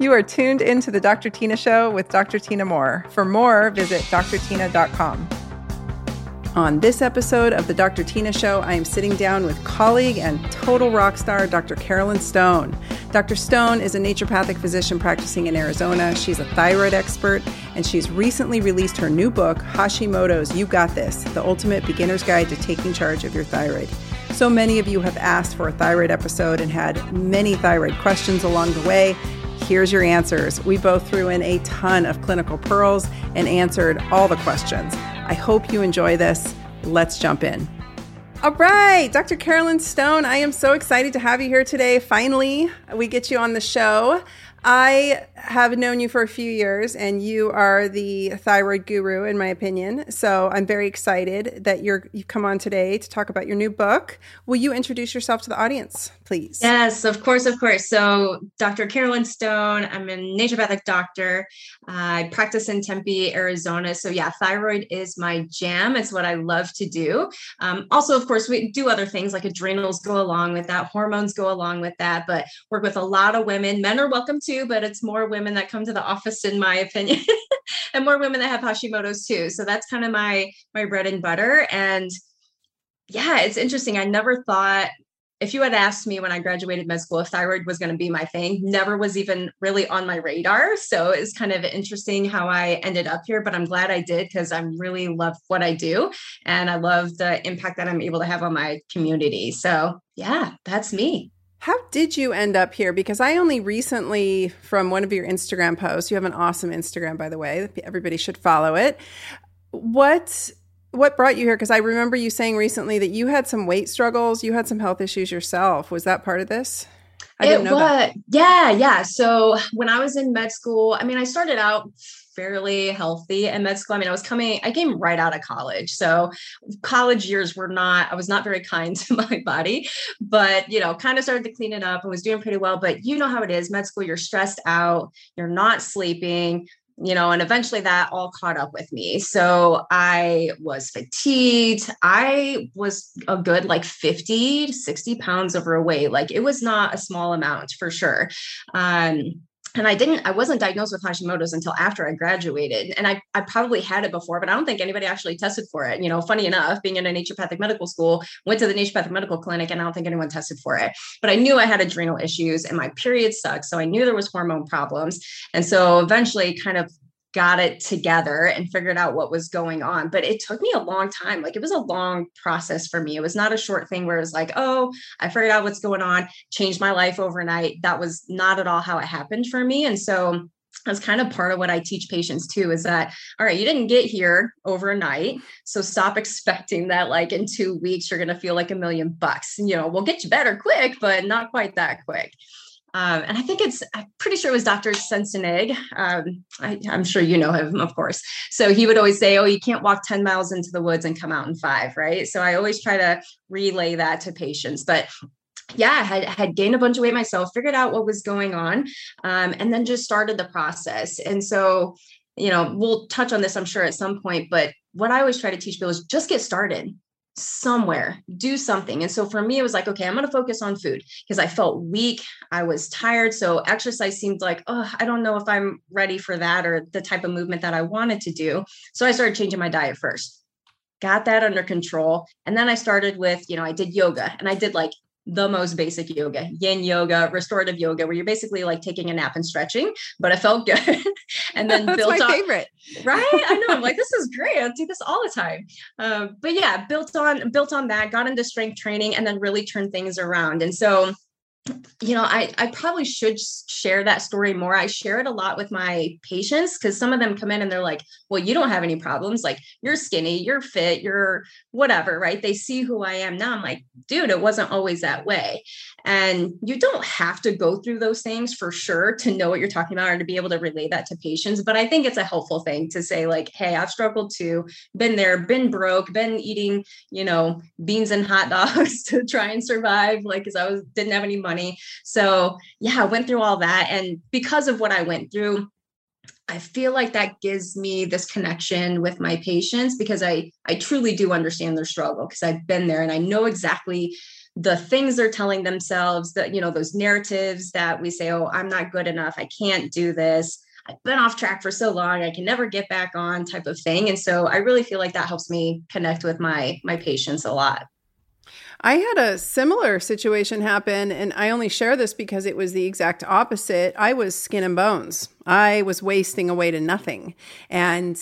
You are tuned into the Dr. Tyna Show with Dr. Tyna Moore. For more, visit drtyna.com. On this episode of the Dr. Tyna Show, I am sitting down with colleague and total rock star, Dr. Carolyn Stone. Dr. Stone is a naturopathic physician practicing in Arizona. She's a thyroid expert, and she's recently released her new book, Hashimoto's You Got This The Ultimate Beginner's Guide to Taking Charge of Your Thyroid. So many of you have asked for a thyroid episode and had many thyroid questions along the way. Here's your answers. We both threw in a ton of clinical pearls and answered all the questions. I hope you enjoy this. Let's jump in. All right, Dr. Carolyn Stone, I am so excited to have you here today. Finally, we get you on the show. I have known you for a few years, and you are the thyroid guru, in my opinion. So I'm very excited that you're you've come on today to talk about your new book. Will you introduce yourself to the audience, please? Yes, of course, of course. So Dr. Carolyn Stone, I'm a naturopathic doctor. I practice in Tempe, Arizona. So yeah, thyroid is my jam. It's what I love to do. Um, also, of course, we do other things like adrenals go along with that, hormones go along with that, but work with a lot of women. Men are welcome too, but it's more women that come to the office, in my opinion, and more women that have Hashimoto's too. So that's kind of my my bread and butter. And yeah, it's interesting. I never thought if you had asked me when I graduated med school if thyroid was going to be my thing, never was even really on my radar. So it's kind of interesting how I ended up here, but I'm glad I did because I really love what I do and I love the impact that I'm able to have on my community. So yeah, that's me. How did you end up here? Because I only recently, from one of your Instagram posts, you have an awesome Instagram, by the way. Everybody should follow it. What what brought you here? Because I remember you saying recently that you had some weight struggles, you had some health issues yourself. Was that part of this? I it was, that. yeah, yeah. So when I was in med school, I mean, I started out fairly healthy in med school. I mean, I was coming, I came right out of college. So college years were not, I was not very kind to my body, but you know, kind of started to clean it up and was doing pretty well. But you know how it is, med school, you're stressed out, you're not sleeping, you know, and eventually that all caught up with me. So I was fatigued. I was a good like 50 60 pounds overweight. Like it was not a small amount for sure. Um, and I didn't, I wasn't diagnosed with Hashimoto's until after I graduated. And I, I probably had it before, but I don't think anybody actually tested for it. You know, funny enough, being in a naturopathic medical school, went to the naturopathic medical clinic, and I don't think anyone tested for it. But I knew I had adrenal issues and my period sucked. So I knew there was hormone problems. And so eventually kind of got it together and figured out what was going on. But it took me a long time. Like it was a long process for me. It was not a short thing where it was like, oh, I figured out what's going on, changed my life overnight. That was not at all how it happened for me. And so that's kind of part of what I teach patients too is that, all right, you didn't get here overnight. So stop expecting that like in two weeks, you're going to feel like a million bucks. You know, we'll get you better quick, but not quite that quick. Um, and I think it's, I'm pretty sure it was Dr. Sensenig. Um, I, am sure you know him, of course. So he would always say, Oh, you can't walk 10 miles into the woods and come out in five, right? So I always try to relay that to patients. But yeah, I had, had gained a bunch of weight myself, figured out what was going on, um, and then just started the process. And so, you know, we'll touch on this, I'm sure, at some point. But what I always try to teach people is just get started somewhere, do something. And so for me, it was like, okay, I'm going to focus on food because I felt weak. I was tired. So exercise seemed like, oh, I don't know if I'm ready for that or the type of movement that I wanted to do. So I started changing my diet first, got that under control. And then I started with, you know, I did yoga and I did like the most basic yoga, yin yoga, restorative yoga, where you're basically like taking a nap and stretching, but it felt good. And then That's built my on, favorite. Right. I know. I'm like, this is great. I do this all the time. Uh, but yeah, built on, built on that, got into strength training and then really turned things around. And so you know, I, I probably should share that story more. I share it a lot with my patients because some of them come in and they're like, well, you don't have any problems. Like, you're skinny, you're fit, you're whatever, right? They see who I am now. I'm like, dude, it wasn't always that way. And you don't have to go through those things for sure to know what you're talking about or to be able to relay that to patients. But I think it's a helpful thing to say, like, hey, I've struggled too, been there, been broke, been eating, you know, beans and hot dogs to try and survive, like, because I was didn't have any money. So yeah, I went through all that. And because of what I went through, I feel like that gives me this connection with my patients because I I truly do understand their struggle because I've been there and I know exactly the things they're telling themselves that you know those narratives that we say oh i'm not good enough i can't do this i've been off track for so long i can never get back on type of thing and so i really feel like that helps me connect with my my patients a lot I had a similar situation happen, and I only share this because it was the exact opposite. I was skin and bones. I was wasting away to nothing. And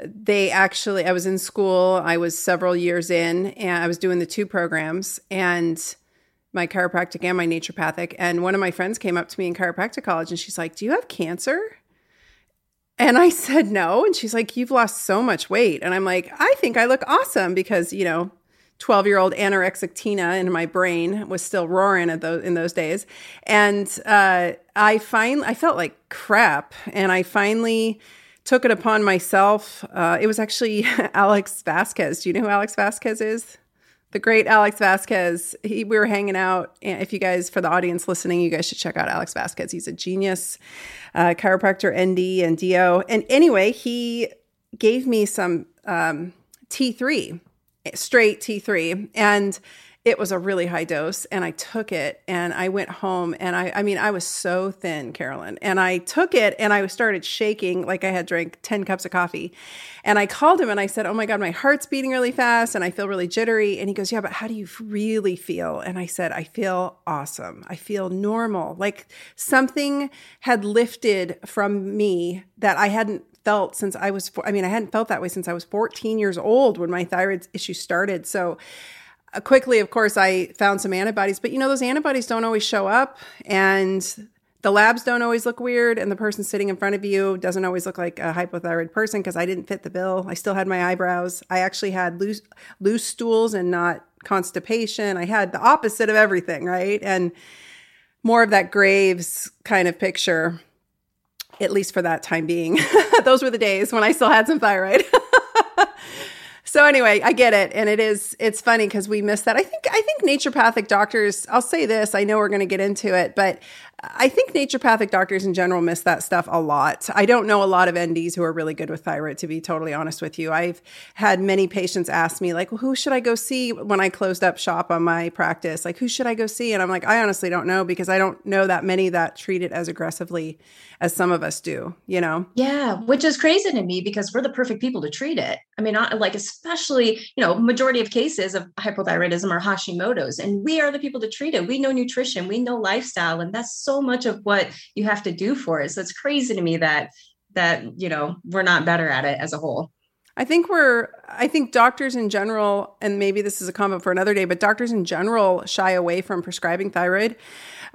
they actually, I was in school, I was several years in, and I was doing the two programs, and my chiropractic and my naturopathic. And one of my friends came up to me in chiropractic college, and she's like, Do you have cancer? And I said no. And she's like, You've lost so much weight. And I'm like, I think I look awesome because, you know, 12 year old anorexic Tyna in my brain was still roaring at those in those days. And uh, I finally, I felt like crap. And I finally took it upon myself. Uh, it was actually Alex Vasquez. Do you know who Alex Vasquez is? The great Alex Vasquez. He, we were hanging out. If you guys, for the audience listening, you guys should check out Alex Vasquez. He's a genius uh, chiropractor, ND and DO. And anyway, he gave me some um, T3 straight T3. And it was a really high dose and I took it and I went home and I I mean I was so thin, Carolyn. And I took it and I started shaking like I had drank 10 cups of coffee. And I called him and I said, "Oh my god, my heart's beating really fast and I feel really jittery." And he goes, "Yeah, but how do you really feel?" And I said, "I feel awesome. I feel normal. Like something had lifted from me that I hadn't felt since I was, I mean, I hadn't felt that way since I was 14 years old when my thyroid issue started. So, uh, quickly, of course, I found some antibodies, but you know, those antibodies don't always show up and the labs don't always look weird. And the person sitting in front of you doesn't always look like a hypothyroid person because I didn't fit the bill. I still had my eyebrows. I actually had loose, loose stools and not constipation. I had the opposite of everything, right? And more of that Graves kind of picture at least for that time being. Those were the days when I still had some thyroid. so anyway, I get it and it is it's funny cuz we miss that. I think I think naturopathic doctors, I'll say this, I know we're going to get into it, but I think naturopathic doctors in general miss that stuff a lot. I don't know a lot of NDs who are really good with thyroid, to be totally honest with you. I've had many patients ask me, like, well, who should I go see when I closed up shop on my practice? Like, who should I go see? And I'm like, I honestly don't know because I don't know that many that treat it as aggressively as some of us do, you know? Yeah, which is crazy to me because we're the perfect people to treat it. I mean, not, like, especially, you know, majority of cases of hypothyroidism are Hashimoto's, and we are the people to treat it. We know nutrition, we know lifestyle, and that's much of what you have to do for it. So it's crazy to me that that you know we're not better at it as a whole. I think we're I think doctors in general and maybe this is a comment for another day but doctors in general shy away from prescribing thyroid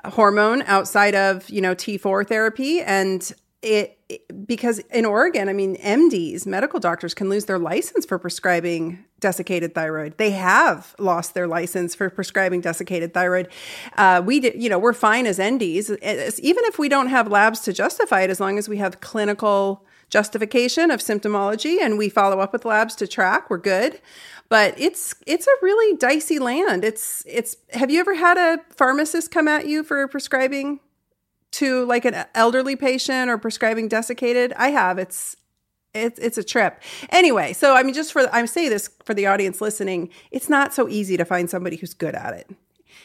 hormone outside of, you know, T4 therapy and it, because in Oregon, I mean, MDs, medical doctors can lose their license for prescribing desiccated thyroid. They have lost their license for prescribing desiccated thyroid. Uh, we, did, you know, we're fine as NDs, even if we don't have labs to justify it, as long as we have clinical justification of symptomology and we follow up with labs to track, we're good. But it's it's a really dicey land. It's it's. Have you ever had a pharmacist come at you for prescribing to like an elderly patient or prescribing desiccated? I have. It's it's it's a trip. Anyway, so I mean just for I'm saying this for the audience listening, it's not so easy to find somebody who's good at it.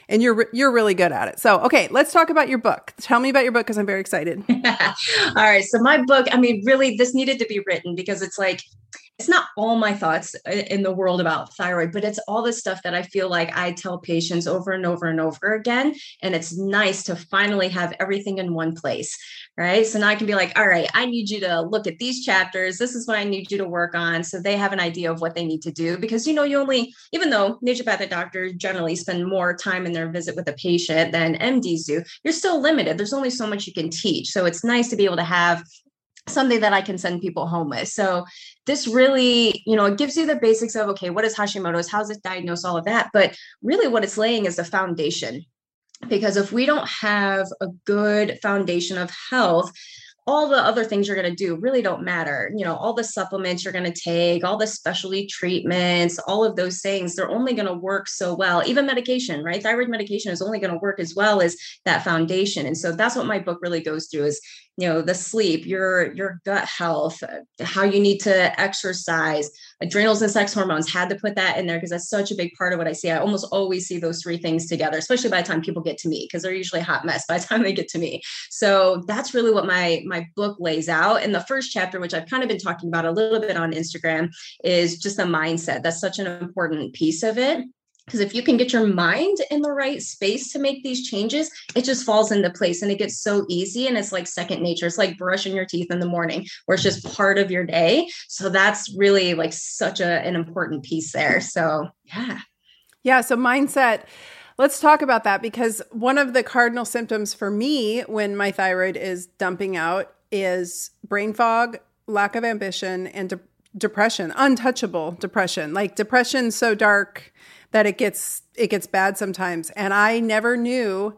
And you're you're really good at it. So, okay, let's talk about your book. Tell me about your book cuz I'm very excited. All right, so my book, I mean really this needed to be written because it's like it's not all my thoughts uh, in the world about thyroid, but it's all the stuff that I feel like I tell patients over and over and over again. And it's nice to finally have everything in one place. Right. So now I can be like, all right, I need you to look at these chapters. This is what I need you to work on. So they have an idea of what they need to do. Because, you know, you only, even though naturopathic doctors generally spend more time in their visit with a patient than MDs do, you're still limited. There's only so much you can teach. So it's nice to be able to have something that I can send people home with. So this really, you know, it gives you the basics of okay, what is Hashimoto's, how's it diagnosed, all of that. But really what it's laying is the foundation. Because if we don't have a good foundation of health, all the other things you're going to do really don't matter. You know, all the supplements you're going to take, all the specialty treatments, all of those things, they're only going to work so well. Even medication, right? Thyroid medication is only going to work as well as that foundation. And so that's what my book really goes through is you know the sleep your your gut health uh, how you need to exercise adrenals and sex hormones had to put that in there because that's such a big part of what i see. I almost always see those three things together especially by the time people get to me because they're usually hot mess by the time they get to me. So that's really what my my book lays out. And the first chapter which i've kind of been talking about a little bit on instagram is just the mindset. That's such an important piece of it because if you can get your mind in the right space to make these changes, it just falls into place and it gets so easy. And it's like second nature. It's like brushing your teeth in the morning, where it's just part of your day. So that's really like such a, an important piece there. So, yeah. Yeah. So, mindset. Let's talk about that because one of the cardinal symptoms for me when my thyroid is dumping out is brain fog, lack of ambition, and de- depression, untouchable depression. Like depression so dark that it gets it gets bad sometimes. And I never knew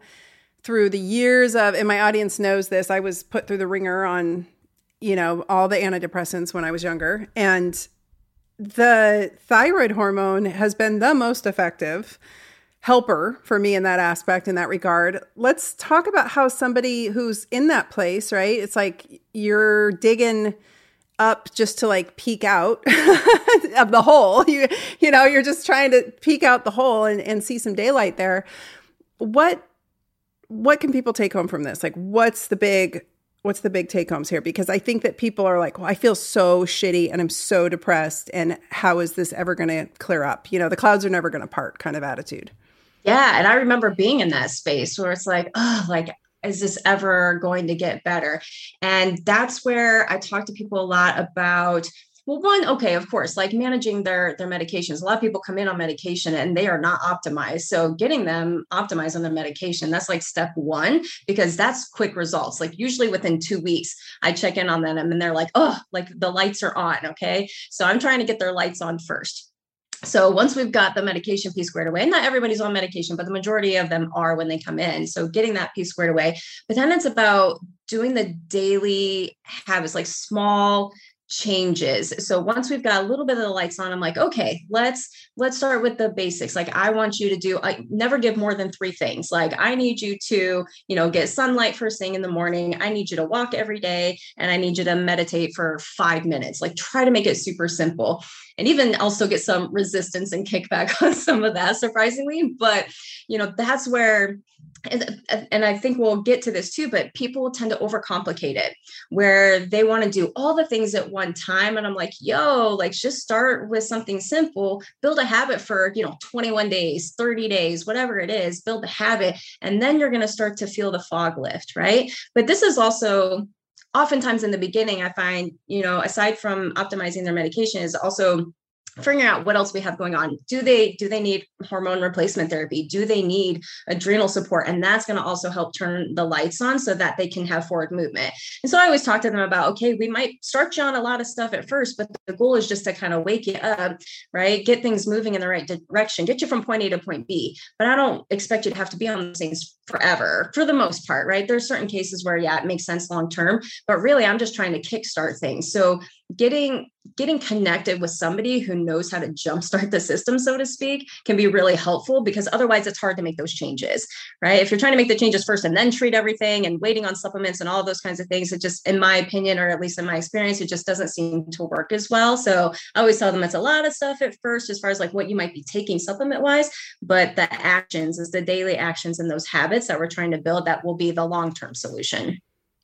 through the years of and my audience knows this, I was put through the ringer on, you know, all the antidepressants when I was younger. And the thyroid hormone has been the most effective helper for me in that aspect in that regard. Let's talk about how somebody who's in that place, right? It's like you're digging up just to like peek out of the hole. You you know, you're just trying to peek out the hole and, and see some daylight there. What what can people take home from this? Like what's the big what's the big take homes here? Because I think that people are like, well, I feel so shitty and I'm so depressed. And how is this ever going to clear up? You know, the clouds are never going to part kind of attitude. Yeah. And I remember being in that space where it's like, oh, like is this ever going to get better? And that's where I talk to people a lot about well one okay of course like managing their their medications. A lot of people come in on medication and they are not optimized. So getting them optimized on their medication that's like step one because that's quick results. Like usually within two weeks i check in on them and they're like oh like the lights are on okay? So i'm trying to get their lights on first so once we've got the medication piece squared away, not everybody's on medication, but the majority of them are when they come in. So getting that piece squared away. But then it's about doing the daily habits, like small changes. So once we've got a little bit of the lights on i'm like okay let's let's start with the basics. Like i want you to do i never give more than three things. Like i need you to you know get sunlight first thing in the morning. I need you to walk every day and i need you to meditate for five minutes. Like try to make it super simple. And even also get some resistance and kickback on some of that surprisingly. But you know that's where and, and I think we'll get to this too, but people tend to overcomplicate it where they want to do all the things at one time. And I'm like, yo, like just start with something simple, build a habit for, you know, 21 days, 30 days, whatever it is, build a habit. And then you're going to start to feel the fog lift. Right. But this is also oftentimes in the beginning, I find, you know, aside from optimizing their medication, is also figuring out what else we have going on. Do they do they need hormone replacement therapy? Do they need adrenal support? And that's going to also help turn the lights on so that they can have forward movement. And so i always talk to them about okay we might start you on a lot of stuff at first but the goal is just to kind of wake you up right? Get things moving in the right direction get you from point a to point b. But i don't expect you to have to be on those things forever for the most part right? There's certain cases where yeah it makes sense long term but really i'm just trying to kickstart things. So getting getting connected with somebody who knows how to jumpstart the system so to speak can be really helpful because otherwise it's hard to make those changes right? If you're trying to make the changes first and then treat everything and waiting on supplements and all those kinds of things it just in my opinion or at least in my experience it just doesn't seem to work as well. So i always tell them it's a lot of stuff at first as far as like what you might be taking supplement wise but the actions is the daily actions and those habits that we're trying to build that will be the long term solution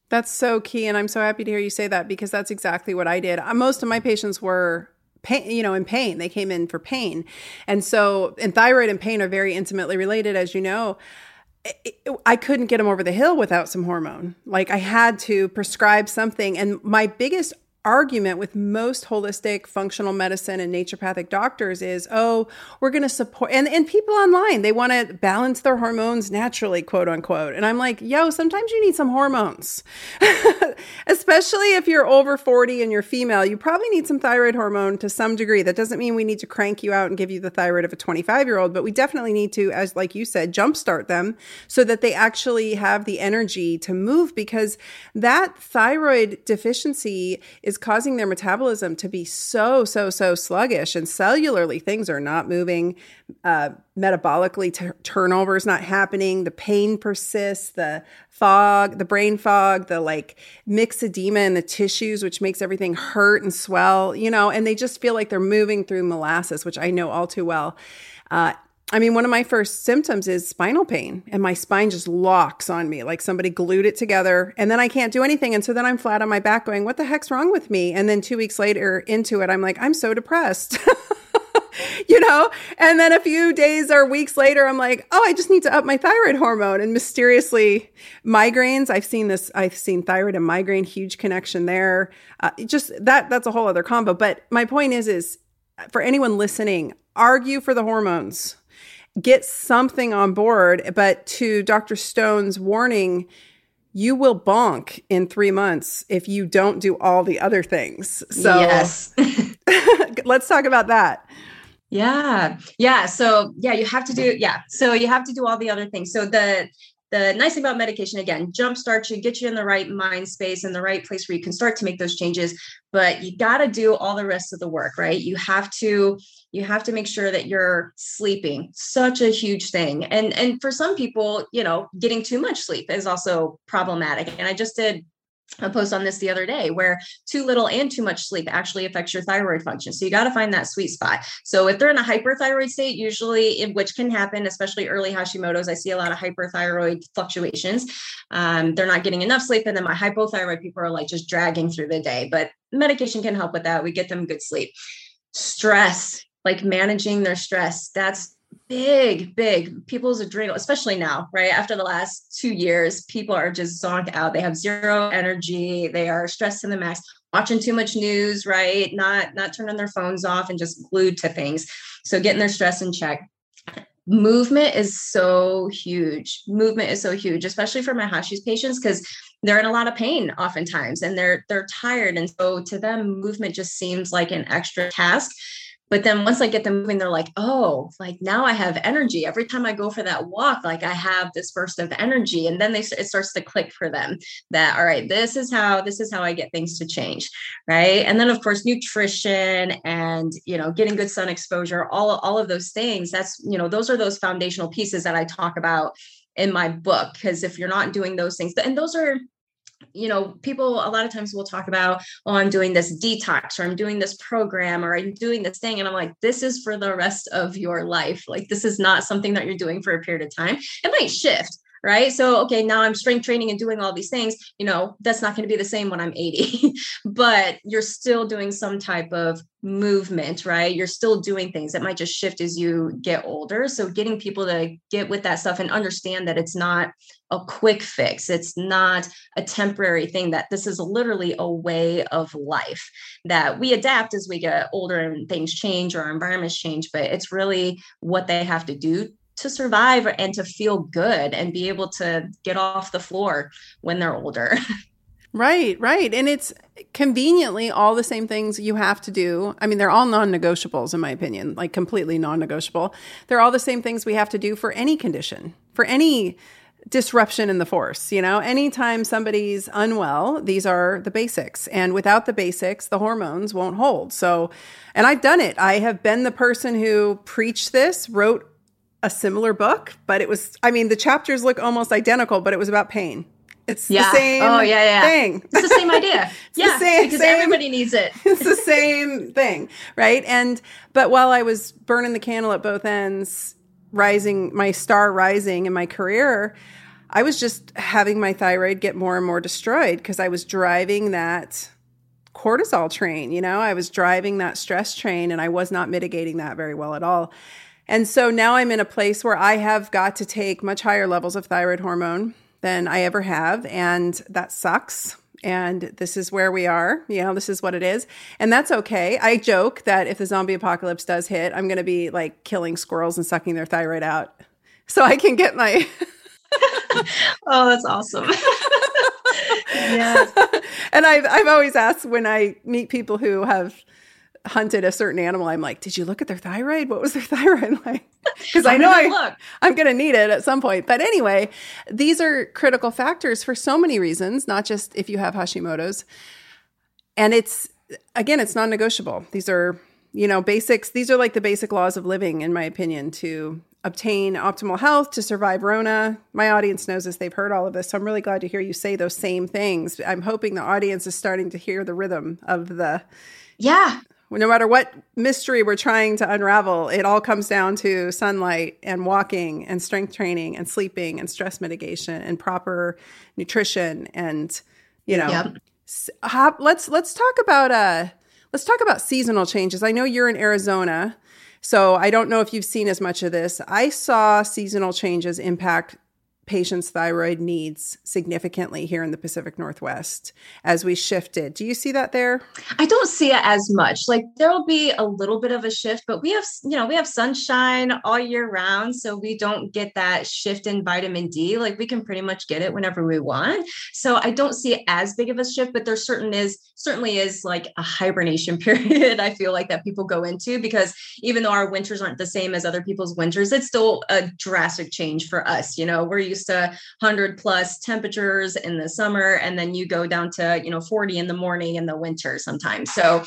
that's so key. And I'm so happy to hear you say that because that's exactly what I did. Uh, most of my patients were pain, you know, in pain. They came in for pain. And so, and thyroid and pain are very intimately related, as you know. I couldn't get them over the hill without some hormone. Like I had to prescribe something. And my biggest argument with most holistic functional medicine and naturopathic doctors is, oh, we're going to support, and, and people online, they want to balance their hormones naturally, quote unquote. And I'm like, yo, sometimes you need some hormones, especially if you're over 40 and you're female. You probably need some thyroid hormone to some degree. That doesn't mean we need to crank you out and give you the thyroid of a 25 year old, but we definitely need to, as like you said, jumpstart them so that they actually have the energy to move because that thyroid deficiency is causing their metabolism to be so, so, so sluggish. And cellularly, things are not moving. Uh, metabolically, t- turnover is not happening. The pain persists. The fog, the brain fog, the like myxedema in the tissues, which makes everything hurt and swell, you know, and they just feel like they're moving through molasses, which I know all too well. Uh, I mean, one of my first symptoms is spinal pain, and my spine just locks on me like somebody glued it together, and then I can't do anything. And so then I'm flat on my back going, What the heck's wrong with me? And then two weeks later into it, I'm like, I'm so depressed. you know? And then a few days or weeks later, I'm like, oh, I just need to up my thyroid hormone. And mysteriously, migraines, I've seen this, I've seen thyroid and migraine, huge connection there. Uh, just that, that's a whole other combo. But my point is, is for anyone listening, argue for the hormones get something on board. But to Dr. Stone's warning, you will bonk in three months if you don't do all the other things. So, yes. let's talk about that. Yeah. Yeah. So, yeah, you have to do, yeah. So, you have to do all the other things. So, the, the nice thing about medication again jumpstart you get you in the right mind space in the right place where you can start to make those changes but you got to do all the rest of the work right you have to you have to make sure that you're sleeping such a huge thing and and for some people you know getting too much sleep is also problematic and i just did a post on this the other day where too little and too much sleep actually affects your thyroid function. So you got to find that sweet spot. So if they're in a hyperthyroid state, usually, which can happen, especially early Hashimoto's, I see a lot of hyperthyroid fluctuations. Um, they're not getting enough sleep. And then my hypothyroid people are like just dragging through the day. But medication can help with that. We get them good sleep. Stress, like managing their stress, that's big, big people's adrenal, especially now, right? After the last two years, people are just zonked out. They have zero energy. They are stressed to the max, watching too much news, right? Not not turning their phones off and just glued to things. So getting their stress in check. Movement is so huge. Movement is so huge, especially for my Hashis patients, because they're in a lot of pain oftentimes and they're they're tired. And so to them, movement just seems like an extra task but then once i get them moving they're like oh like now i have energy. Every time i go for that walk like i have this burst of energy. And then they it starts to click for them that all right this is how this is how i get things to change. Right? And then of course nutrition and you know getting good sun exposure all all of those things that's you know those are those foundational pieces that i talk about in my book because if you're not doing those things and those are you know, people a lot of times will talk about, oh, I'm doing this detox or I'm doing this program or I'm doing this thing. And I'm like, this is for the rest of your life. Like, this is not something that you're doing for a period of time. It might shift right? So, okay, now I'm strength training and doing all these things. You know, that's not going to be the same when I'm 80, but you're still doing some type of movement, right? You're still doing things that might just shift as you get older. So, getting people to get with that stuff and understand that it's not a quick fix, it's not a temporary thing, that this is literally a way of life that we adapt as we get older and things change or our environments change, but it's really what they have to do to survive and to feel good and be able to get off the floor when they're older. Right, right. And it's conveniently all the same things you have to do. I mean, they're all non negotiables, in my opinion, like completely non negotiable. They're all the same things we have to do for any condition, for any disruption in the force. You know, anytime somebody's unwell, these are the basics. And without the basics, the hormones won't hold. So, and I've done it. I have been the person who preached this, wrote a similar book, but it was, I mean, the chapters look almost identical, but it was about pain. It's yeah. the same oh, yeah, yeah. thing. It's the same idea. yeah, same, because same, everybody needs it. it's the same thing, right? And but while I was burning the candle at both ends, rising my star rising in my career, I was just having my thyroid get more and more destroyed because I was driving that cortisol train, you know, I was driving that stress train and I was not mitigating that very well at all. And so now I'm in a place where I have got to take much higher levels of thyroid hormone than I ever have. And that sucks. and this is where we are. You know, this is what it is. And that's okay. I joke that if the zombie apocalypse does hit, I'm going to be like killing squirrels and sucking their thyroid out so I can get my. oh, that's awesome. yeah. and I've, I've always asked when I meet people who have hunted a certain animal, I'm like, did you look at their thyroid? What was their thyroid like? Because I know I, look. I'm going to need it at some point. But anyway, these are critical factors for so many reasons, not just if you have Hashimoto's. And it's, again, it's non negotiable. These are, you know, basics. These are like the basic laws of living, in my opinion, to obtain optimal health, to survive Rona. My audience knows this. They've heard all of this. So I'm really glad to hear you say those same things. I'm hoping the audience is starting to hear the rhythm of the yeah no matter what mystery we're trying to unravel, it all comes down to sunlight and walking and strength training and sleeping and stress mitigation and proper nutrition and you know. Yep. Hop, let's let's talk about uh let's talk about seasonal changes. I know you're in Arizona, so I don't know if you've seen as much of this. I saw seasonal changes impact patients' thyroid needs significantly here in the Pacific Northwest as we shifted. Do you see that there? I don't see it as much. Like there'll be a little bit of a shift, but we have, you know, we have sunshine all year round. So we don't get that shift in vitamin D. Like we can pretty much get it whenever we want. So I don't see it as big of a shift, but there certain is certainly is like a hibernation period. I feel like that people go into because even though our winters aren't the same as other people's winters, it's still a drastic change for us. You know, we're used used to 100 plus temperatures in the summer and then you go down to you know 40 in the morning in the winter sometimes. So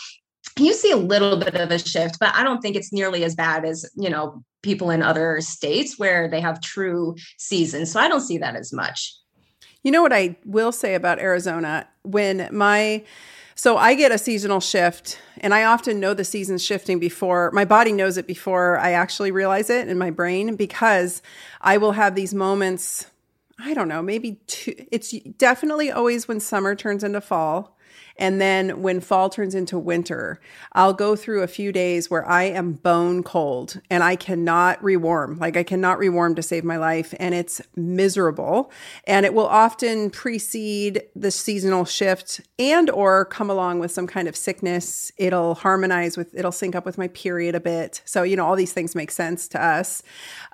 you see a little bit of a shift but i don't think it's nearly as bad as you know people in other states where they have true seasons. So i don't see that as much. You know what i will say about arizona? When my so I get a seasonal shift, and I often know the season's shifting before my body knows it before I actually realize it in my brain because I will have these moments. I don't know, maybe two. It's definitely always when summer turns into fall and then when fall turns into winter, I'll go through a few days where I am bone cold and I cannot rewarm. Like I cannot rewarm to save my life. And it's miserable. And it will often precede the seasonal shift and or come along with some kind of sickness. It'll harmonize with, it'll sync up with my period a bit. So, you know, all these things make sense to us.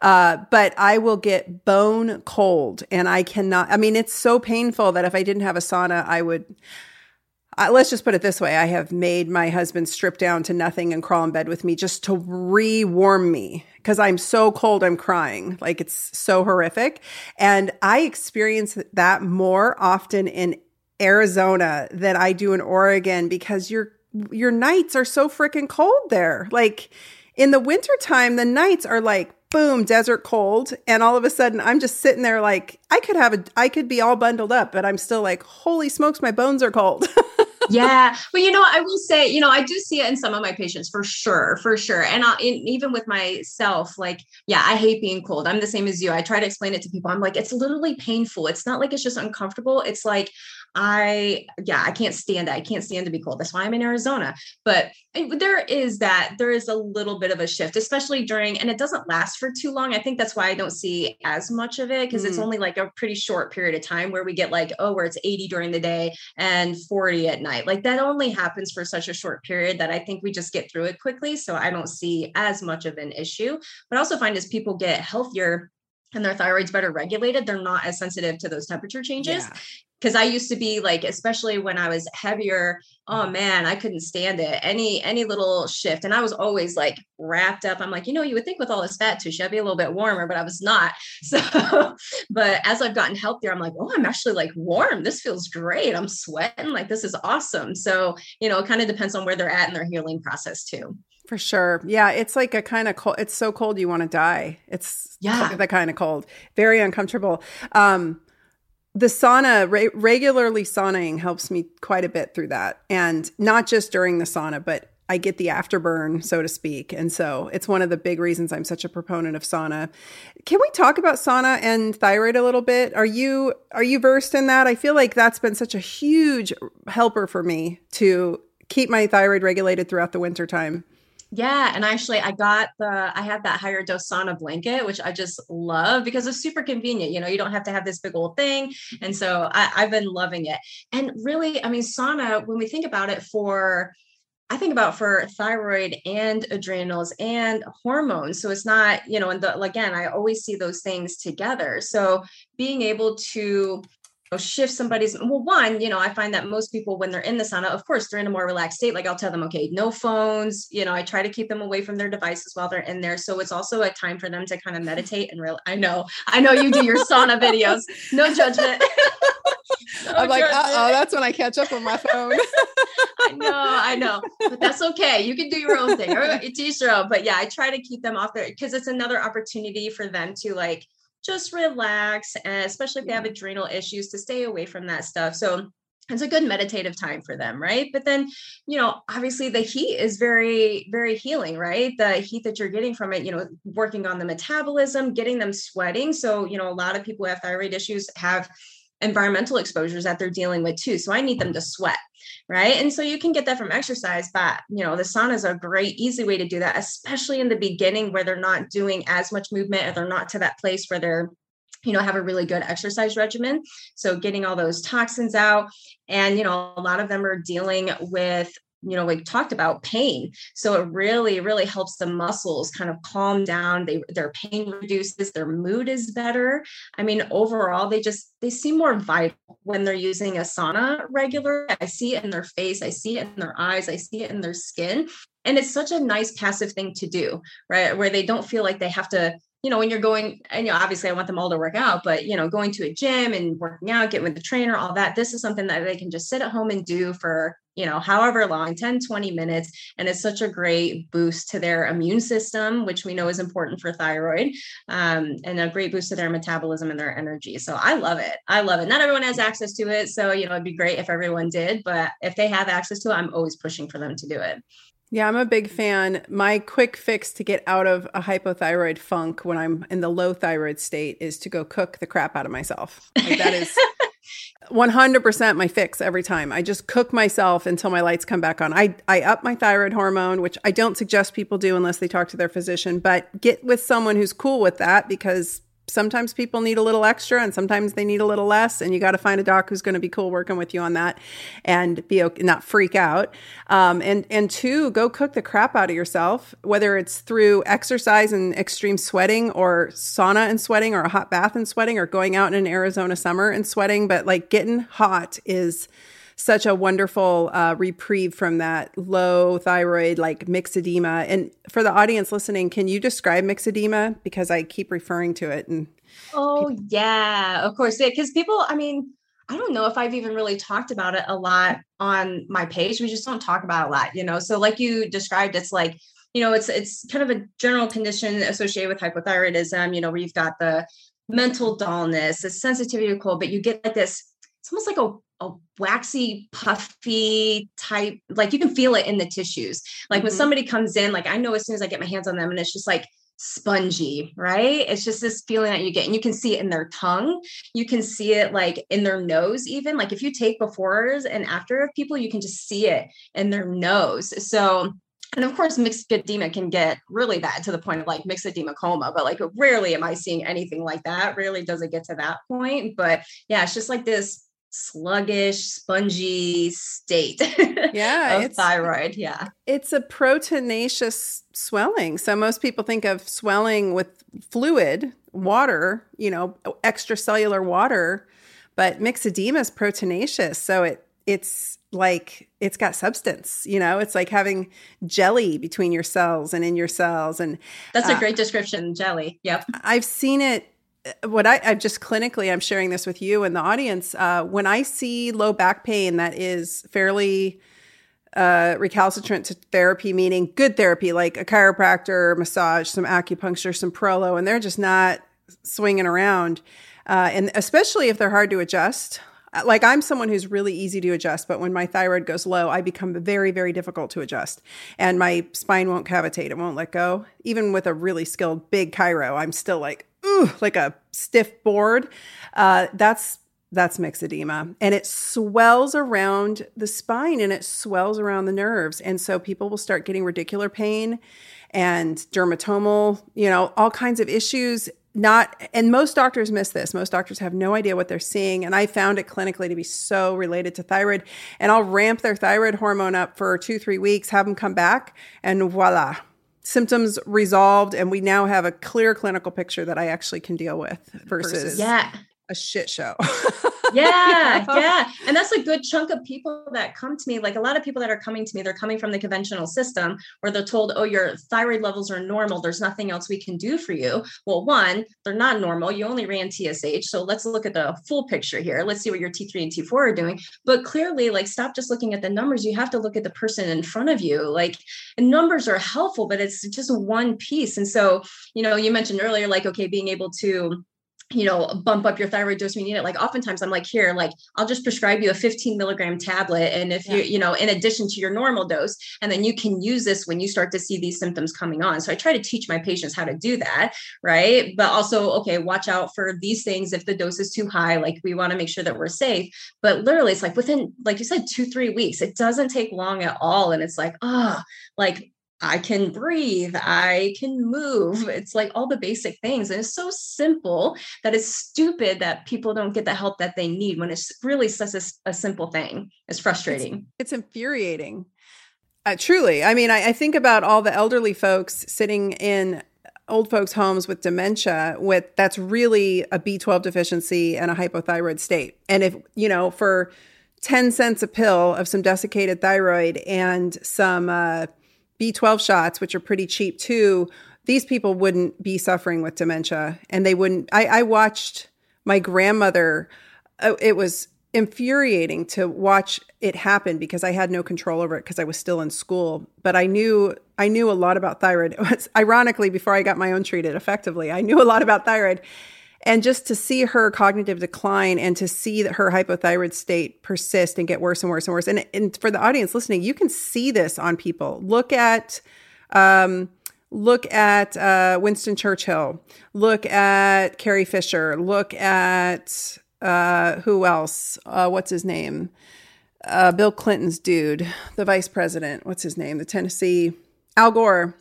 Uh, but I will get bone cold and I cannot, I mean, it's so painful that if I didn't have a sauna, I would, let's just put it this way I have made my husband strip down to nothing and crawl in bed with me just to re warm me because I'm so cold, I'm crying. Like it's so horrific. And I experience that more often in Arizona than I do in Oregon because your your nights are so freaking cold there. Like in the wintertime, the nights are like boom, desert cold. And all of a sudden I'm just sitting there like I could have a I could be all bundled up, but I'm still like, holy smokes, my bones are cold. yeah. But you know i will say you know i do see it in some of my patients for sure for sure. And I, in, even with myself like yeah i hate being cold. I'm the same as you. I try to explain it to people. I'm like it's literally painful. It's not like it's just uncomfortable. It's like I, yeah, I can't stand it. I can't stand to be cold. That's why I'm in Arizona. But there is that, there is a little bit of a shift, especially during, and it doesn't last for too long. I think that's why I don't see as much of it because mm. it's only like a pretty short period of time where we get like, oh, where it's 80 during the day and 40 at night. Like that only happens for such a short period that I think we just get through it quickly. So I don't see as much of an issue. But I also find as people get healthier, and their thyroid's better regulated, they're not as sensitive to those temperature changes. Yeah because I used to be like, especially when I was heavier, oh mm-hmm. man, I couldn't stand it. Any any little shift. And I was always like wrapped up. I'm like, you know, you would think with all this fat tissue, I'd be a little bit warmer, but I was not. So, but as I've gotten healthier, I'm like, oh, I'm actually like warm. This feels great. I'm sweating. Like this is awesome. So, you know, it kind of depends on where they're at in their healing process too. For sure. Yeah. It's like a kind of cold. It's so cold you want to die. It's yeah, the kind of cold. Very uncomfortable. Um, the sauna re- regularly saunaing helps me quite a bit through that and not just during the sauna but i get the afterburn so to speak and so it's one of the big reasons i'm such a proponent of sauna can we talk about sauna and thyroid a little bit are you are you versed in that i feel like that's been such a huge helper for me to keep my thyroid regulated throughout the winter time Yeah, and actually, I got the I have that higher dose sauna blanket, which I just love because it's super convenient. You know, you don't have to have this big old thing, and mm-hmm. so I, I've been loving it. And really, I mean, sauna. When we think about it, for I think about for thyroid and adrenals and hormones. So it's not, you know, and the, again, I always see those things together. So being able to know, shift somebody's well one you know i find that most people when they're in the sauna of course they're in a more relaxed state like i'll tell them okay no phones you know i try to keep them away from their devices while they're in there so it's also a time for them to kind of meditate and real i know i know you do your sauna videos no judgment. No i'm like oh that's when i catch up on my phone. I know i know but that's okay you can do your own thing it's each your own but yeah i try to keep them off there because it's another opportunity for them to like just relax, and especially if they have adrenal issues, to stay away from that stuff. So it's a good meditative time for them right? But then you know obviously the heat is very very healing right? The heat that you're getting from it you know working on the metabolism getting them sweating. So you know a lot of people who have thyroid issues have environmental exposures that they're dealing with too. So I need them to sweat, right? And so you can get that from exercise, but you know, the sauna is a great, easy way to do that, especially in the beginning where they're not doing as much movement or they're not to that place where they're you know have a really good exercise regimen so getting all those toxins out and you know a lot of them are dealing with you know we talked about pain. So it really really helps the muscles kind of calm down. They their pain reduces their mood is better. I mean overall they just they seem more vital when they're using a sauna regular i see it in their face i see it in their eyes i see it in their skin. And it's such a nice passive thing to do right? Where they don't feel like they have to you know, when you're going, and you know, obviously I want them all to work out, but you know, going to a gym and working out, getting with the trainer, all that, this is something that they can just sit at home and do for, you know, however long, 10, 20 minutes. And it's such a great boost to their immune system, which we know is important for thyroid, um, and a great boost to their metabolism and their energy. So I love it. I love it. Not everyone has access to it. So, you know, it'd be great if everyone did, but if they have access to it, I'm always pushing for them to do it. Yeah, I'm a big fan. My quick fix to get out of a hypothyroid funk when I'm in the low thyroid state is to go cook the crap out of myself. Like that is 100% my fix every time. I just cook myself until my lights come back on. I, I up my thyroid hormone, which I don't suggest people do unless they talk to their physician, but get with someone who's cool with that because sometimes people need a little extra and sometimes they need a little less and you got to find a doc who's going to be cool working with you on that and be okay, not freak out. Um, and and two go cook the crap out of yourself whether it's through exercise and extreme sweating or sauna and sweating or a hot bath and sweating or going out in an arizona summer and sweating but like getting hot is such a wonderful uh, reprieve from that low thyroid, like myxedema. And for the audience listening, can you describe myxedema? Because I keep referring to it. And oh people- yeah, of course, yeah. Because people, I mean, I don't know if I've even really talked about it a lot on my page. We just don't talk about a lot, you know. So, like you described, it's like you know, it's it's kind of a general condition associated with hypothyroidism. You know, where you've got the mental dullness, the sensitivity to cold, but you get like this. It's almost like a a waxy, puffy type, like you can feel it in the tissues. Like mm-hmm. when somebody comes in, like I know as soon as I get my hands on them and it's just like spongy, right? It's just this feeling that you get, and you can see it in their tongue. You can see it like in their nose, even. Like if you take befores and after of people, you can just see it in their nose. So and of course, myxedema can get really bad to the point of like myxedema coma, but like rarely am I seeing anything like that. Rarely does it get to that point. But yeah, it's just like this sluggish, spongy state. Yeah, of thyroid. Yeah, it's a proteinaceous swelling. So most people think of swelling with fluid, water, you know, extracellular water, but myxedema is proteinaceous. So it it's like it's got substance you know it's like having jelly between your cells and in your cells and that's a uh, great description jelly yep i've seen it what I, I just clinically, I'm sharing this with you and the audience. Uh, when I see low back pain that is fairly uh, recalcitrant to therapy, meaning good therapy, like a chiropractor, massage, some acupuncture, some prolo, and they're just not swinging around. Uh, and especially if they're hard to adjust. Like I'm someone who's really easy to adjust, but when my thyroid goes low, I become very, very difficult to adjust. And my spine won't cavitate, it won't let go. Even with a really skilled big chiro, I'm still like, ooh, like a stiff board. Uh, that's that's myxedema. And it swells around the spine and it swells around the nerves. And so people will start getting radicular pain and dermatomal, you know, all kinds of issues. Not, and most doctors miss this. Most doctors have no idea what they're seeing. And I found it clinically to be so related to thyroid. And I'll ramp their thyroid hormone up for two, three weeks, have them come back, and voila, symptoms resolved. And we now have a clear clinical picture that I actually can deal with versus yeah. A shit show. yeah, yeah. And that's a good chunk of people that come to me. Like a lot of people that are coming to me, they're coming from the conventional system where they're told, oh, your thyroid levels are normal. There's nothing else we can do for you. Well, one, they're not normal. You only ran TSH. So let's look at the full picture here. Let's see what your T3 and T4 are doing. But clearly, like, stop just looking at the numbers. You have to look at the person in front of you. Like, numbers are helpful, but it's just one piece. And so, you know, you mentioned earlier, like, okay, being able to you know, bump up your thyroid dose when you need it. Like oftentimes I'm like, here, like I'll just prescribe you a 15 milligram tablet. And if yeah. you, you know, in addition to your normal dose, and then you can use this when you start to see these symptoms coming on. So I try to teach my patients how to do that. Right. But also, okay, watch out for these things. If the dose is too high, like we want to make sure that we're safe. But literally it's like within, like you said, two, three weeks, it doesn't take long at all. And it's like, ah, oh, like I can breathe, I can move. It's like all the basic things. And it's so simple that it's stupid that people don't get the help that they need when it's really such a, a simple thing. It's frustrating. It's, it's infuriating. Uh, truly. I mean, I, I think about all the elderly folks sitting in old folks' homes with dementia with that's really a B12 deficiency and a hypothyroid state. And if, you know, for 10 cents a pill of some desiccated thyroid and some, uh, B12 shots, which are pretty cheap too, these people wouldn't be suffering with dementia. And they wouldn't. I, I watched my grandmother, uh, it was infuriating to watch it happen because I had no control over it because I was still in school. But I knew I knew a lot about thyroid. Was, ironically, before I got my own treated effectively, I knew a lot about thyroid. And just to see her cognitive decline and to see that her hypothyroid state persist and get worse and worse and worse. And, and for the audience listening, you can see this on people. Look at, um, look at uh, Winston Churchill. Look at Carrie Fisher. Look at uh, who else? Uh, what's his name? Uh, Bill Clinton's dude, the vice president. What's his name? The Tennessee Al Gore.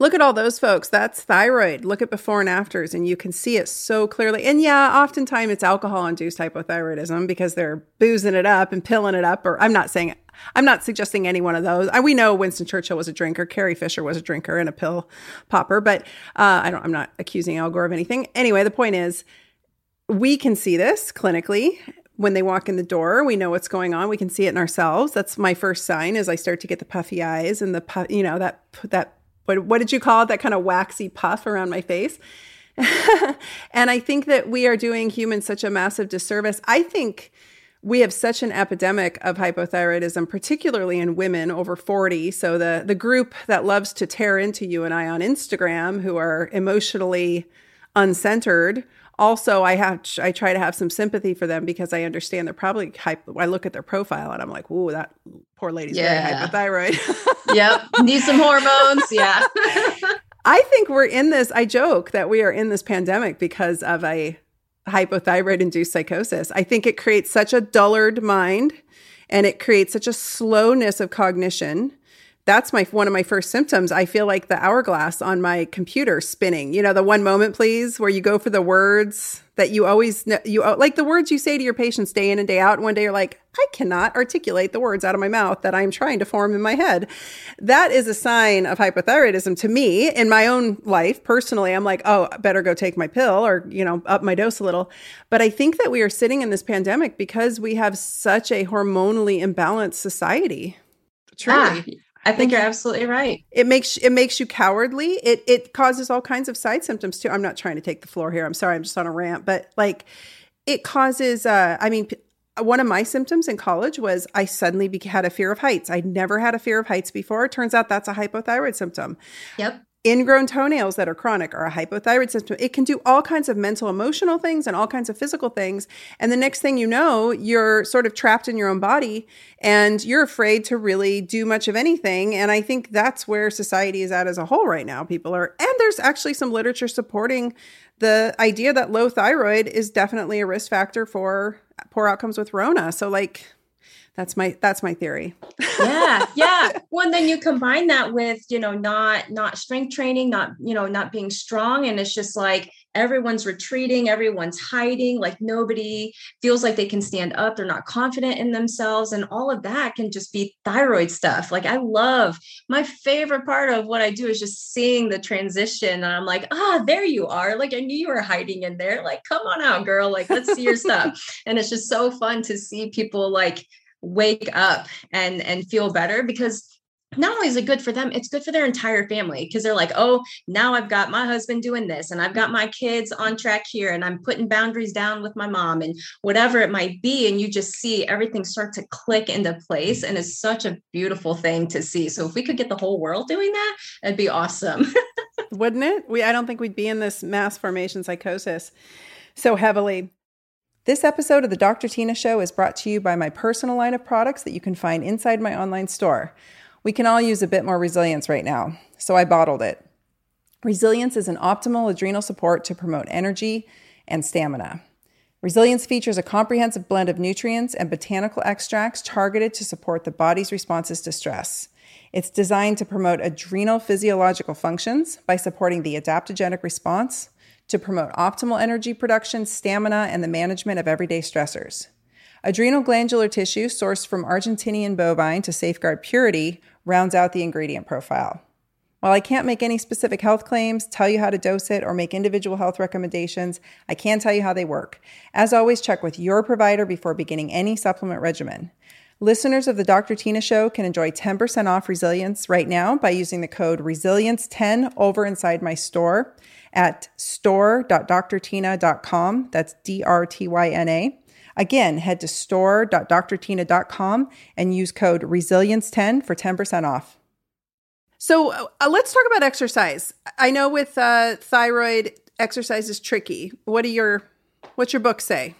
Look at all those folks. That's thyroid. Look at before and afters, and you can see it so clearly. And yeah, oftentimes it's alcohol induced hypothyroidism because they're boozing it up and pilling it up. Or I'm not saying, I'm not suggesting any one of those. I, we know Winston Churchill was a drinker, Carrie Fisher was a drinker and a pill popper, but uh, I don't, I'm not accusing Al Gore of anything. Anyway, the point is, we can see this clinically when they walk in the door we know what's going on we can see it in ourselves that's my first sign as i start to get the puffy eyes and the you know that that what, what did you call it? That kind of waxy puff around my face. and I think that we are doing humans such a massive disservice. I think we have such an epidemic of hypothyroidism, particularly in women over 40. So the the group that loves to tear into you and I on Instagram, who are emotionally uncentered, also I have I try to have some sympathy for them because I understand they're probably hypo. I look at their profile and I'm like, "Ooh, that poor lady's yeah. very hypothyroid." yep, need some hormones. Yeah. I think we're in this. I joke that we are in this pandemic because of a hypothyroid induced psychosis. I think it creates such a dullard mind and it creates such a slowness of cognition that's my one of my first symptoms. I feel like the hourglass on my computer spinning. You know, the one moment please where you go for the words that you always you like the words you say to your patients day in and day out. And one day you're like, I cannot articulate the words out of my mouth that I'm trying to form in my head. That is a sign of hypothyroidism to me in my own life. Personally, I'm like, oh, better go take my pill or, you know, up my dose a little. But I think that we are sitting in this pandemic because we have such a hormonally imbalanced society. Truly. Ah, I think you're absolutely right. It makes it makes you cowardly. It it causes all kinds of side symptoms too. I'm not trying to take the floor here. I'm sorry. I'm just on a rant, but like it causes uh I mean one of my symptoms in college was I suddenly had a fear of heights. I'd never had a fear of heights before. It turns out that's a hypothyroid symptom. Yep. Ingrown toenails that are chronic or a hypothyroid symptom. It can do all kinds of mental, emotional things and all kinds of physical things. And the next thing you know, you're sort of trapped in your own body and you're afraid to really do much of anything. And I think that's where society is at as a whole right now. People are, and there's actually some literature supporting the idea that low thyroid is definitely a risk factor for poor outcomes with Rona. So, like, that's my that's my theory. Yeah yeah. Well and then you combine that with you know not not strength training not you know not being strong and it's just like everyone's retreating everyone's hiding like nobody feels like they can stand up they're not confident in themselves and all of that can just be thyroid stuff. Like i love my favorite part of what i do is just seeing the transition and i'm like ah there you are. Like i knew you were hiding in there. Like come on out girl. Like let's see your stuff. And it's just so fun to see people like wake up and and feel better because not only is it good for them, it's good for their entire family because they're like, oh, now I've got my husband doing this and I've got my kids on track here and I'm putting boundaries down with my mom and whatever it might be. And you just see everything start to click into place. And it's such a beautiful thing to see. So if we could get the whole world doing that, it'd be awesome. Wouldn't it? We I don't think we'd be in this mass formation psychosis so heavily. This episode of the Dr. Tyna Show is brought to you by my personal line of products that you can find inside my online store. We can all use a bit more resilience right now, so I bottled it. Resilience is an optimal adrenal support to promote energy and stamina. Resilience features a comprehensive blend of nutrients and botanical extracts targeted to support the body's responses to stress. It's designed to promote adrenal physiological functions by supporting the adaptogenic response, to promote optimal energy production, stamina, and the management of everyday stressors. Adrenal glandular tissue sourced from Argentinian bovine to safeguard purity rounds out the ingredient profile. While I can't make any specific health claims, tell you how to dose it, or make individual health recommendations, I can tell you how they work. As always, check with your provider before beginning any supplement regimen. Listeners of the Dr. Tyna Show can enjoy 10% off resilience right now by using the code resilience10 over inside my store at store.drtyna.com. That's D R T Y N A. Again, head to store.drtyna.com and use code resilience10 for 10% off. So uh, let's talk about exercise. I know with uh, thyroid, exercise is tricky. What do your what's your book say?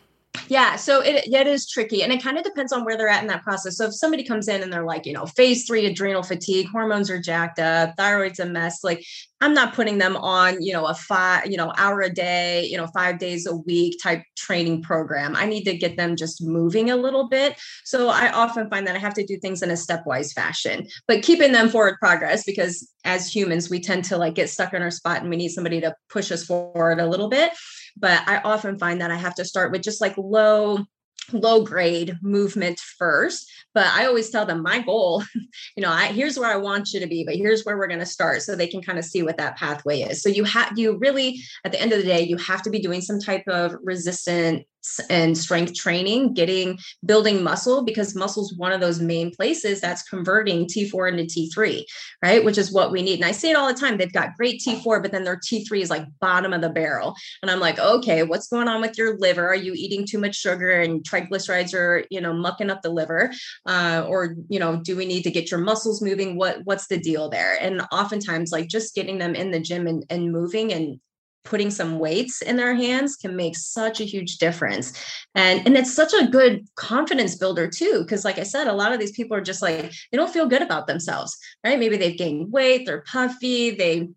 Yeah, so it, it is tricky and it kind of depends on where they're at in that process. So if somebody comes in and they're like, you know, phase three adrenal fatigue, hormones are jacked up, thyroid's a mess, like I'm not putting them on, you know, a five, you know, hour a day, you know, five days a week type training program. I need to get them just moving a little bit. So I often find that I have to do things in a stepwise fashion, but keeping them forward progress because as humans, we tend to like get stuck in our spot and we need somebody to push us forward a little bit. But I often find that I have to start with just like low low grade movement first but i always tell them my goal you know I, here's where i want you to be but here's where we're going to start so they can kind of see what that pathway is so you have you really at the end of the day you have to be doing some type of resistant and strength training, getting building muscle because muscle is one of those main places that's converting T4 into T3, right? Which is what we need. And I say it all the time. They've got great T4, but then their T3 is like bottom of the barrel. And I'm like, okay, what's going on with your liver? Are you eating too much sugar and triglycerides are, you know, mucking up the liver? Uh, or, you know, do we need to get your muscles moving? What what's the deal there? And oftentimes, like just getting them in the gym and, and moving and putting some weights in their hands can make such a huge difference and and it's such a good confidence builder too because like i said a lot of these people are just like they don't feel good about themselves right maybe they've gained weight they're puffy they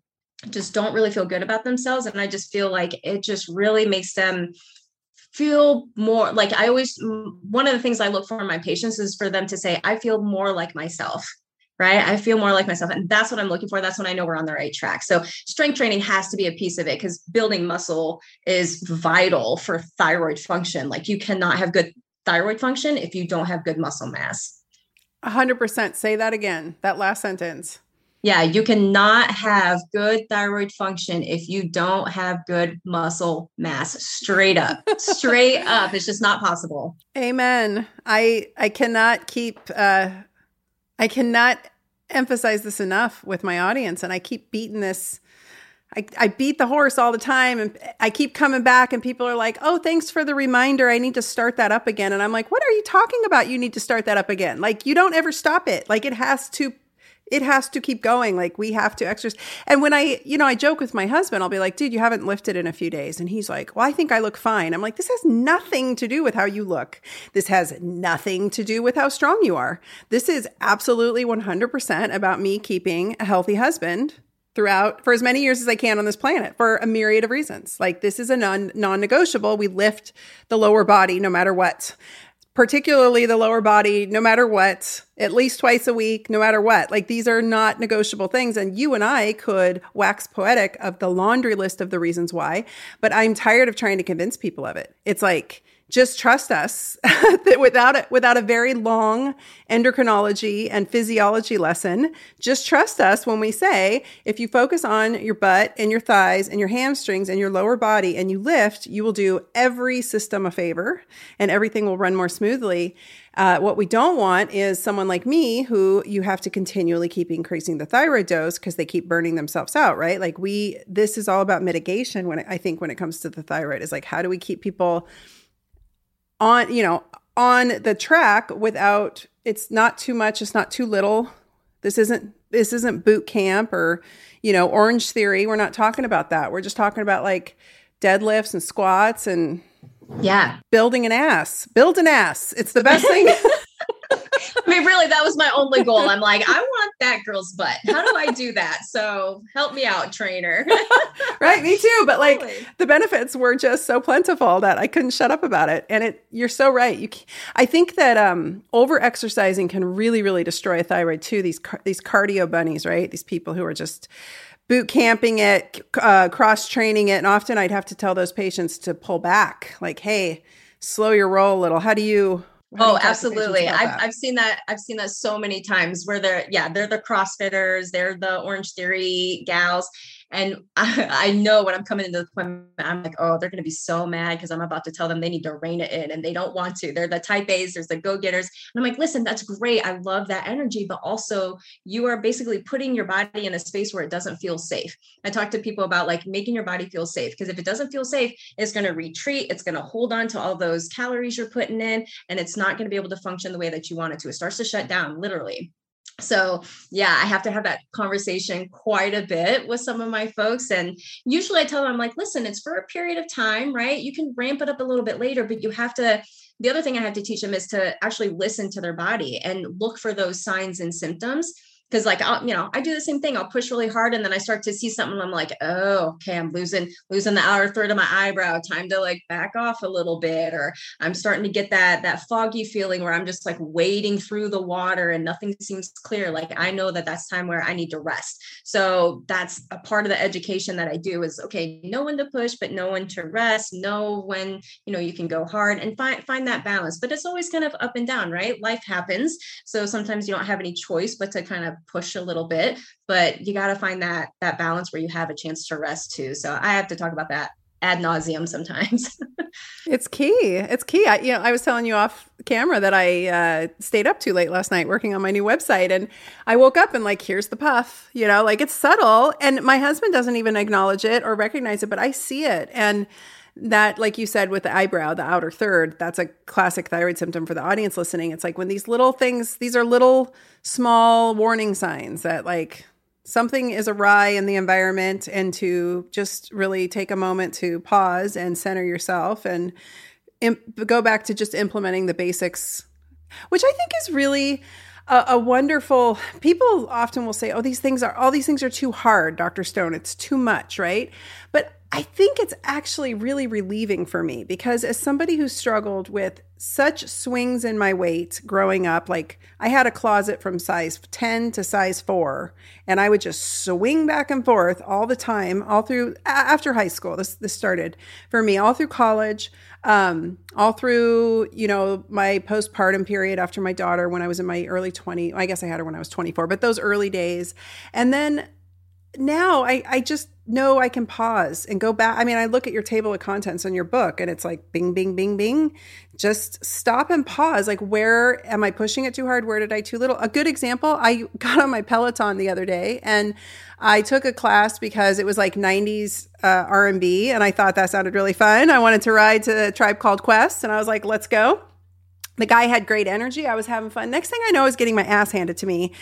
just don't really feel good about themselves and i just feel like it just really makes them feel more like i always mm, one of the things i look for in my patients is for them to say i feel more like myself right? I feel more like myself. And that's what I'm looking for. That's when I know we're on the right track. So, strength training has to be a piece of it because building muscle is vital for thyroid function. Like, you cannot have good thyroid function if you don't have good muscle mass. 100%. Say that again, that last sentence. Yeah, you cannot have good thyroid function if you don't have good muscle mass. Straight up. Straight up. It's just not possible. Amen. I I cannot keep uh I cannot emphasize this enough with my audience, and I keep beating this. I, I beat the horse all the time, and I keep coming back, and people are like, "Oh, thanks for the reminder. I need to start that up again." And I'm like, "What are you talking about? You need to start that up again. Like you don't ever stop it. Like it has to it has to keep going. Like we have to exercise. And when I, you know, I joke with my husband, I'll be like, dude, you haven't lifted in a few days. And he's like, well, I think I look fine. I'm like, this has nothing to do with how you look. This has nothing to do with how strong you are. This is absolutely 100% about me keeping a healthy husband throughout for as many years as I can on this planet for a myriad of reasons. Like this is a non non-negotiable. We lift the lower body no matter what particularly the lower body, no matter what, at least twice a week, no matter what. Like these are not negotiable things. And you and I could wax poetic of the laundry list of the reasons why, but I'm tired of trying to convince people of it. It's like, just trust us that without a, without a very long endocrinology and physiology lesson, just trust us when we say if you focus on your butt and your thighs and your hamstrings and your lower body and you lift, you will do every system a favor and everything will run more smoothly. Uh, what we don't want is someone like me who you have to continually keep increasing the thyroid dose because they keep burning themselves out, right? Like we, this is all about mitigation. When I think when it comes to the thyroid, is like how do we keep people on, you know, on the track without it's not too much, it's not too little. This isn't this isn't boot camp or, you know, Orangetheory. We're not talking about that. We're just talking about like deadlifts and squats and yeah, building an ass. Build an ass. It's the best thing. I mean, really, that was my only goal. I'm like, I want that girl's butt. How do I do that? So help me out, trainer. right, me too. But like totally. the benefits were just so plentiful that I couldn't shut up about it. And it, you're so right. You, I think that um, over exercising can really, really destroy a thyroid too. These these cardio bunnies, right? These people who are just boot camping it, uh, cross training it, and often I'd have to tell those patients to pull back, like, hey, slow your roll a little. How do you oh absolutely. I've, I've seen that i've seen that so many times where they're yeah they're the crossfitters they're the Orangetheory gals and I, I, know when I'm coming into the appointment, I'm like, oh, they're going to be so mad because I'm about to tell them they need to rein it in and they don't want to. They're the type A's, there's the go getters. And I'm like, listen, that's great. I love that energy. But also, you are basically putting your body in a space where it doesn't feel safe. I talk to people about like making your body feel safe because if it doesn't feel safe, it's going to retreat. It's going to hold on to all those calories you're putting in and it's not going to be able to function the way that you want it to. It starts to shut down, literally so yeah i have to have that conversation quite a bit with some of my folks and usually i tell them i'm like listen it's for a period of time right? You can ramp it up a little bit later but you have to the other thing i have to teach them is to actually listen to their body and look for those signs and symptoms because like I'll, you know i do the same thing i'll push really hard and then i start to see something i'm like oh okay i'm losing losing the outer third of my eyebrow time to like back off a little bit or i'm starting to get that that foggy feeling where i'm just like wading through the water and nothing seems clear like i know that that's time where i need to rest. So that's a part of the education that i do is okay know when to push but know when to rest know when you know you can go hard and find find that balance. But it's always kind of up and down right? Life happens so sometimes you don't have any choice but to kind of push a little bit but you got to find that that balance where you have a chance to rest too. So i have to talk about that ad nauseum sometimes. It's key. It's key. I, you know i was telling you off camera that i uh, stayed up too late last night working on my new website and i woke up and like here's the puff you know like it's subtle and my husband doesn't even acknowledge it or recognize it but i see it. And that like you said with the eyebrow the outer third that's a classic thyroid symptom for the audience listening. It's like when these little things these are little small warning signs that like something is awry in the environment and to just really take a moment to pause and center yourself and imp- go back to just implementing the basics which i think is really a, a, wonderful people often will say oh these things are all these things are too hard dr stone. It's too much right? But I think it's actually really relieving for me because as somebody who struggled with such swings in my weight growing up, like I had a closet from size 10 to size 4 and I would just swing back and forth all the time all through after high school. This this started for me all through college, um, all through, you know, my postpartum period after my daughter when I was in my early 20. I guess I had her when I was 24, but those early days. And then now I, I just know I can pause and go back. I mean, I look at your table of contents on your book and it's like bing, bing, bing, bing. Just stop and pause. Like, where am I pushing it too hard? Where did I too little? A good example, I got on my Peloton the other day and I took a class because it was like 90s uh, R&B and I thought that sounded really fun. I wanted to ride to a tribe called Quest and I was like, let's go. The guy had great energy. I was having fun. Next thing I know, I was getting my ass handed to me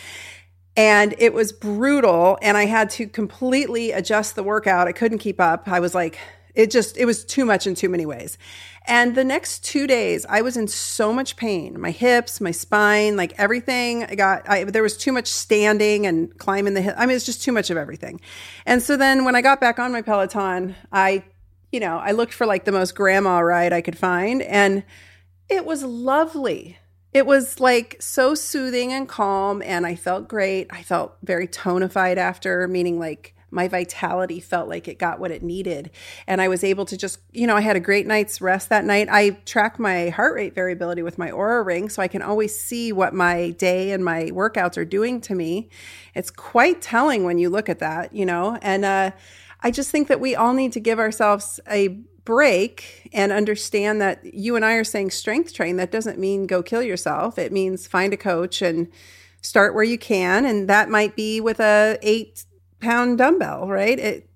and it was brutal and i had to completely adjust the workout. I couldn't keep up. I was like it just it was too much in too many ways. And the next two days i was in so much pain. My hips my spine like everything i got I, there was too much standing and climbing the hill i mean it's just too much of everything. And so then when i got back on my peloton i you know i looked for like the most grandma ride i could find and it was lovely it was like so soothing and calm and i felt great. I felt very tonified after meaning like my vitality felt like it got what it needed. And i was able to just you know i had a great night's rest that night. I track my heart rate variability with my Oura ring so i can always see what my day and my workouts are doing to me. It's quite telling when you look at that you know? And uh, i just think that we all need to give ourselves a break and understand that you and I are saying strength train, that doesn't mean go kill yourself. It means find a coach and start where you can. And that might be with a eight pound dumbbell, right? It,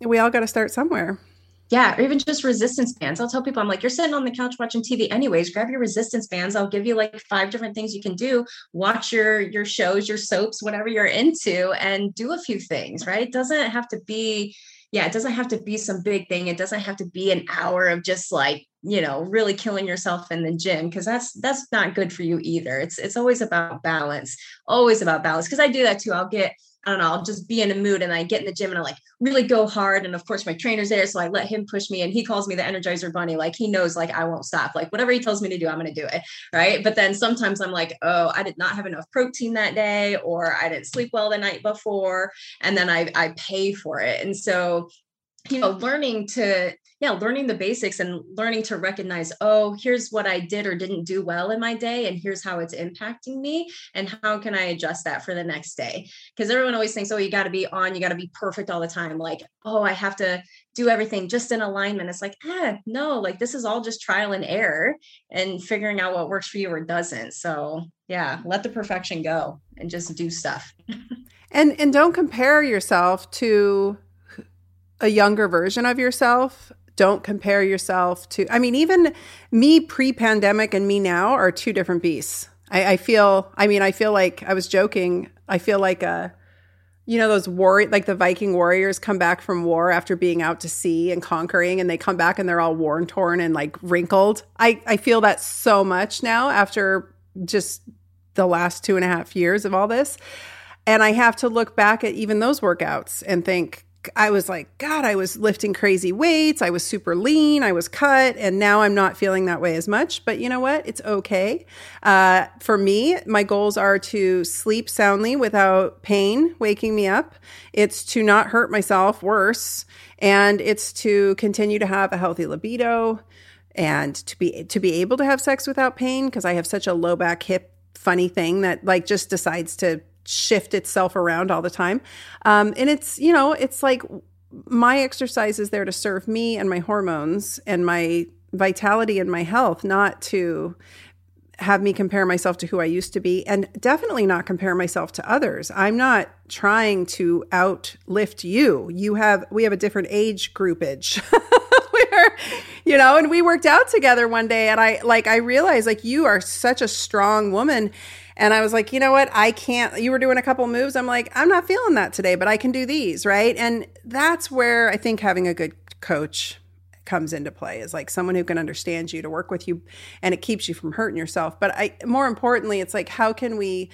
we all got to start somewhere. Yeah, or even just resistance bands. I'll tell people, I'm like, you're sitting on the couch watching TV anyways, grab your resistance bands. I'll give you like five different things you can do. Watch your your shows, your soaps, whatever you're into, and do a few things, right? It doesn't have to be yeah, it doesn't have to be some big thing. It doesn't have to be an hour of just like, you know, really killing yourself in the gym because that's that's not good for you either. It's it's always about balance. Always about balance because I do that too. I'll get I don't know, I'll just be in a mood and I get in the gym and I like really go hard. And of course, my trainer's there. So I let him push me and he calls me the Energizer Bunny. Like he knows, like, I won't stop. Like whatever he tells me to do, I'm going to do it. Right. But then sometimes I'm like, oh, I did not have enough protein that day or I didn't sleep well the night before. And then I, I pay for it. And so you know learning to yeah learning the basics and learning to recognize oh here's what i did or didn't do well in my day and here's how it's impacting me and how can i adjust that for the next day? Because everyone always thinks oh you got to be on you got to be perfect all the time like oh i have to do everything just in alignment. It's like ah no like this is all just trial and error and figuring out what works for you or doesn't. So yeah let the perfection go and just do stuff. And and don't compare yourself to a younger version of yourself. Don't compare yourself to, I mean, even me pre pandemic and me now are two different beasts. I, I, feel, I mean, I feel like I was joking. I feel like a, you know, those war, like the Viking warriors come back from war after being out to sea and conquering, and they come back and they're all worn, torn, and like wrinkled. I, I feel that so much now after just the last two and a half years of all this. And I have to look back at even those workouts and think, I was like, God, I was lifting crazy weights. I was super lean. I was cut. And now I'm not feeling that way as much. But you know what? It's okay. Uh, for me, my goals are to sleep soundly without pain waking me up. It's to not hurt myself worse. And it's to continue to have a healthy libido and to be to be able to have sex without pain because I have such a low back hip funny thing that like just decides to shift itself around all the time. Um, and it's, you know, it's like my exercise is there to serve me and my hormones and my vitality and my health, not to have me compare myself to who I used to be and definitely not compare myself to others. I'm not trying to outlift you. You have we have a different age groupage. You know, and we worked out together one day and I like I realized like you are such a strong woman and I was like, you know what? I can't. You were doing a couple moves. I'm like, I'm not feeling that today, but I can do these, right? And that's where I think having a good coach comes into play is like someone who can understand you to work with you and it keeps you from hurting yourself. But I more importantly, it's like how can we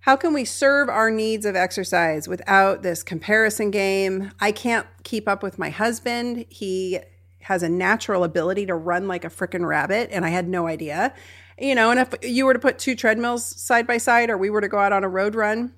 how can we serve our needs of exercise without this comparison game? I can't keep up with my husband. He has a natural ability to run like a freaking rabbit and I had no idea you know, and if you were to put two treadmills side by side or we were to go out on a road run,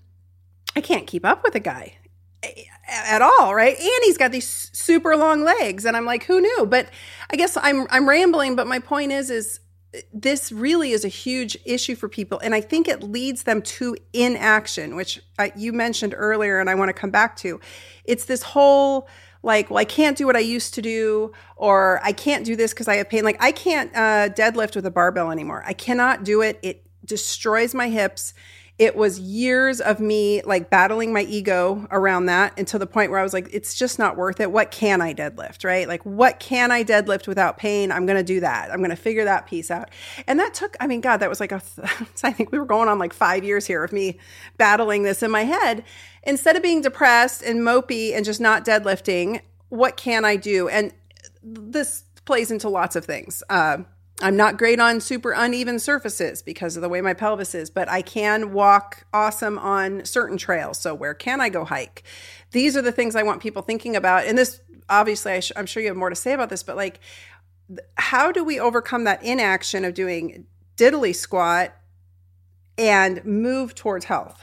I can't keep up with a guy eh, at all, right? And he's got these super long legs and I'm like, who knew? But I guess I'm I'm rambling, but my point is is eh, this really is a huge issue for people and I think it leads them to inaction, which I, you mentioned earlier and I want to come back to. It's this whole like, well, I can't do what I used to do, or I can't do this because I have pain. Like, I can't uh, deadlift with a barbell anymore. I cannot do it. It destroys my hips. It was years of me like battling my ego around that until the point where I was like, it's just not worth it. What can I deadlift, right? Like, what can I deadlift without pain? I'm going to do that. I'm going to figure that piece out. And that took, I mean, God, that was like a, I think we were going on like five years here of me battling this in my head. Instead of being depressed and mopey and just not deadlifting, what can I do? And this plays into lots of things. Uh, I'm not great on super uneven surfaces because of the way my pelvis is, but I can walk awesome on certain trails. So, where can I go hike? These are the things I want people thinking about. And this, obviously, I am sure you have more to say about this, but like, how do we overcome that inaction of doing diddly squat and move towards health?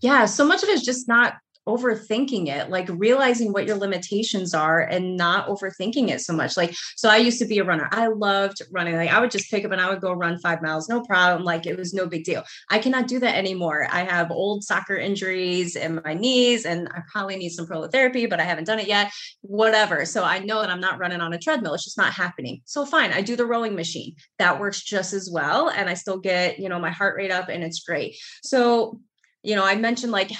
Yeah, so much of it is just not overthinking it, like realizing what your limitations are and not overthinking it so much. Like, so I used to be a runner. I loved running. Like, I would just pick up and I would go run five miles, no problem. Like, it was no big deal. I cannot do that anymore. I have old soccer injuries in my knees, and I probably need some prolotherapy, but I haven't done it yet. Whatever. So I know that I'm not running on a treadmill. It's just not happening. So fine, I do the rowing machine. That works just as well. And I still get, you know, my heart rate up and it's great. So you know, I mentioned like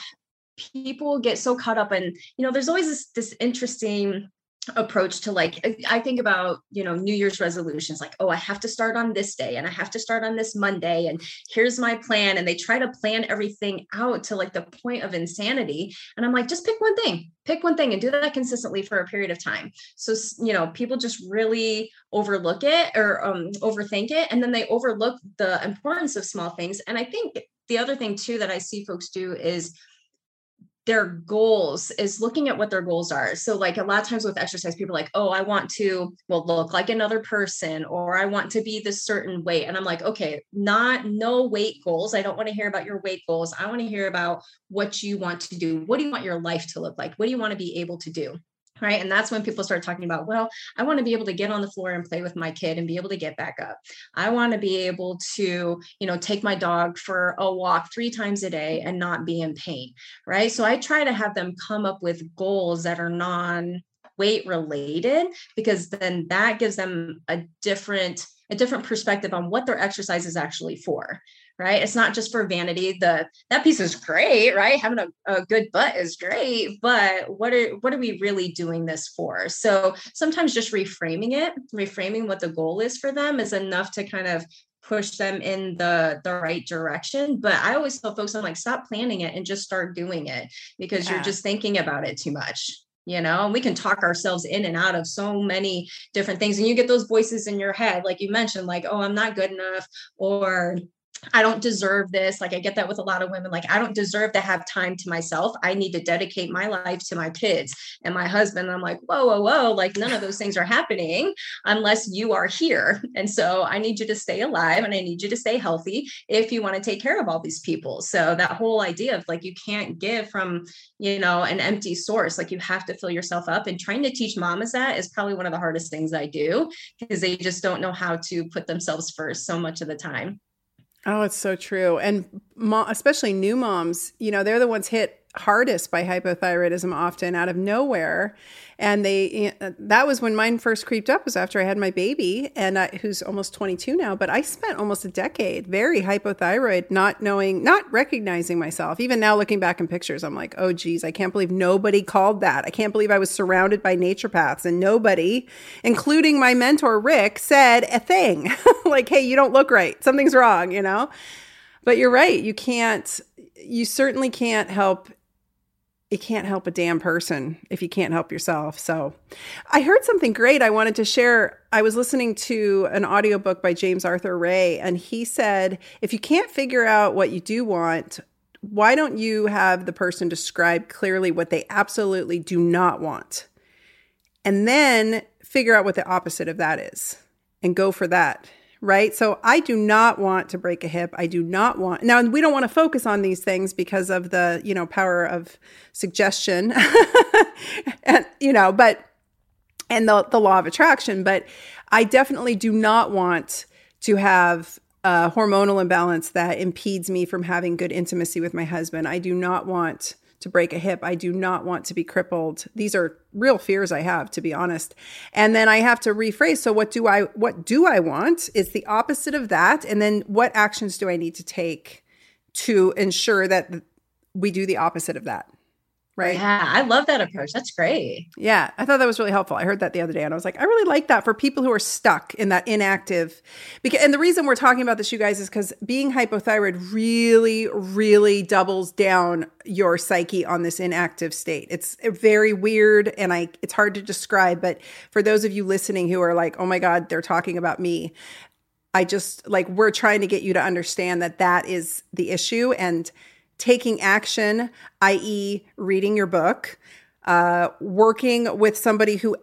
people get so caught up in you know there's always this this interesting approach to like i think about you know new year's resolutions like oh i have to start on this day and i have to start on this monday and here's my plan and they try to plan everything out to like the point of insanity and i'm like just pick one thing pick one thing and do that consistently for a period of time. So you know people just really overlook it or um, overthink it and then they overlook the importance of small things and i think the other thing too that i see folks do is their goals is looking at what their goals are. So, like a lot of times with exercise, people are like, oh, I want to, well, look like another person, or I want to be this certain weight. And I'm like, okay, not no weight goals. I don't want to hear about your weight goals. I want to hear about what you want to do. What do you want your life to look like? What do you want to be able to do? Right? And that's when people start talking about well i want to be able to get on the floor and play with my kid and be able to get back up. I want to be able to you know take my dog for a walk three times a day and not be in pain right? So i try to have them come up with goals that are non weight related because then that gives them a different a different perspective on what their exercise is actually for right? It's not just for vanity. The that piece is great right? Having a, a good butt is great but what are what are we really doing this for? So sometimes just reframing it reframing what the goal is for them is enough to kind of push them in the the right direction. But i always tell folks i'm like stop planning it and just start doing it because yeah. you're just thinking about it too much you know? And we can talk ourselves in and out of so many different things and you get those voices in your head like you mentioned like oh i'm not good enough or I don't deserve this. Like I get that with a lot of women. Like I don't deserve to have time to myself. I need to dedicate my life to my kids and my husband. I'm like, whoa, whoa, whoa. Like none of those things are happening unless you are here. And so I need you to stay alive and I need you to stay healthy if you want to take care of all these people. So that whole idea of like you can't give from, you know, an empty source. Like you have to fill yourself up. And trying to teach mamas that is probably one of the hardest things I do because they just don't know how to put themselves first so much of the time. Oh, it's so true. And especially new moms, you know, they're the ones hit hardest by hypothyroidism often out of nowhere. And they that was when mine first creeped up was after i had my baby and I, who's almost 22 now but i spent almost a decade very hypothyroid not knowing not recognizing myself. Even now looking back in pictures i'm like oh geez i can't believe nobody called that. I can't believe i was surrounded by naturopaths and nobody including my mentor rick said a thing. Like hey you don't look right. Something's wrong you know? But you're right. You can't you certainly can't help you can't help a damn person if you can't help yourself. So I heard something great I wanted to share. I was listening to an audiobook by James Arthur Ray, and he said, if you can't figure out what you do want, why don't you have the person describe clearly what they absolutely do not want? And then figure out what the opposite of that is and go for that right? So I do not want to break a hip. I do not want now we don't want to focus on these things because of the, you know, power of suggestion and you know, but and the the law of attraction, but I definitely do not want to have a hormonal imbalance that impedes me from having good intimacy with my husband. I do not want to break a hip. I do not want to be crippled. These are real fears I have, to be honest. And then I have to rephrase. So what do I what do I want? Is the opposite of that. And then what actions do I need to take to ensure that we do the opposite of that right? Yeah, I love that approach. That's great. Yeah, I thought that was really helpful. I heard that the other day and I was like, I really like that for people who are stuck in that inactive. Because, and the reason we're talking about this, you guys, is because being hypothyroid really, really doubles down your psyche on this inactive state. It's eh, very weird and I it's hard to describe, but for those of you listening who are like, oh my God, they're talking about me. I just like we're trying to get you to understand that that is the issue and taking action, i.e., reading your book, uh, working with somebody who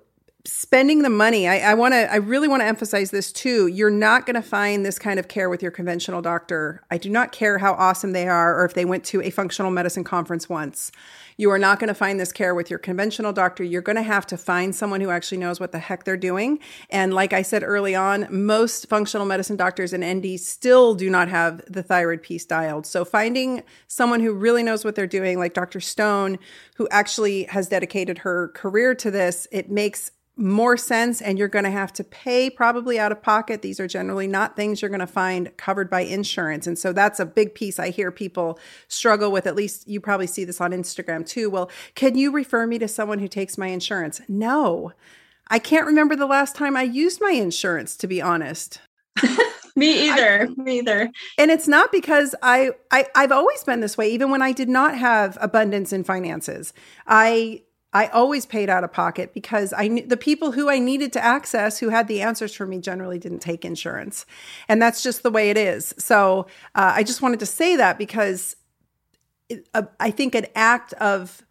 spending the money i, I want to i really want to emphasize this too you're not going to find this kind of care with your conventional doctor i do not care how awesome they are or if they went to a functional medicine conference once you are not going to find this care with your conventional doctor. You're going to have to find someone who actually knows what the heck they're doing. And like I said early on, most functional medicine doctors and NDs still do not have the thyroid piece dialed. So finding someone who really knows what they're doing, like Dr. Stone, who actually has dedicated her career to this, it makes more sense and you're going to have to pay probably out of pocket. These are generally not things you're going to find covered by insurance. And so that's a big piece I hear people struggle with. At least you probably see this on Instagram too. Well, can you refer me to someone who takes my insurance? No. I can't remember the last time I used my insurance to be honest. me either. I, me either. And it's not because I, I I've always been this way even when I did not have abundance in finances. I I always paid out of pocket because I knew the people who I needed to access who had the answers for me generally didn't take insurance, and that's just the way it is. So uh, I just wanted to say that because it, uh, I think an act of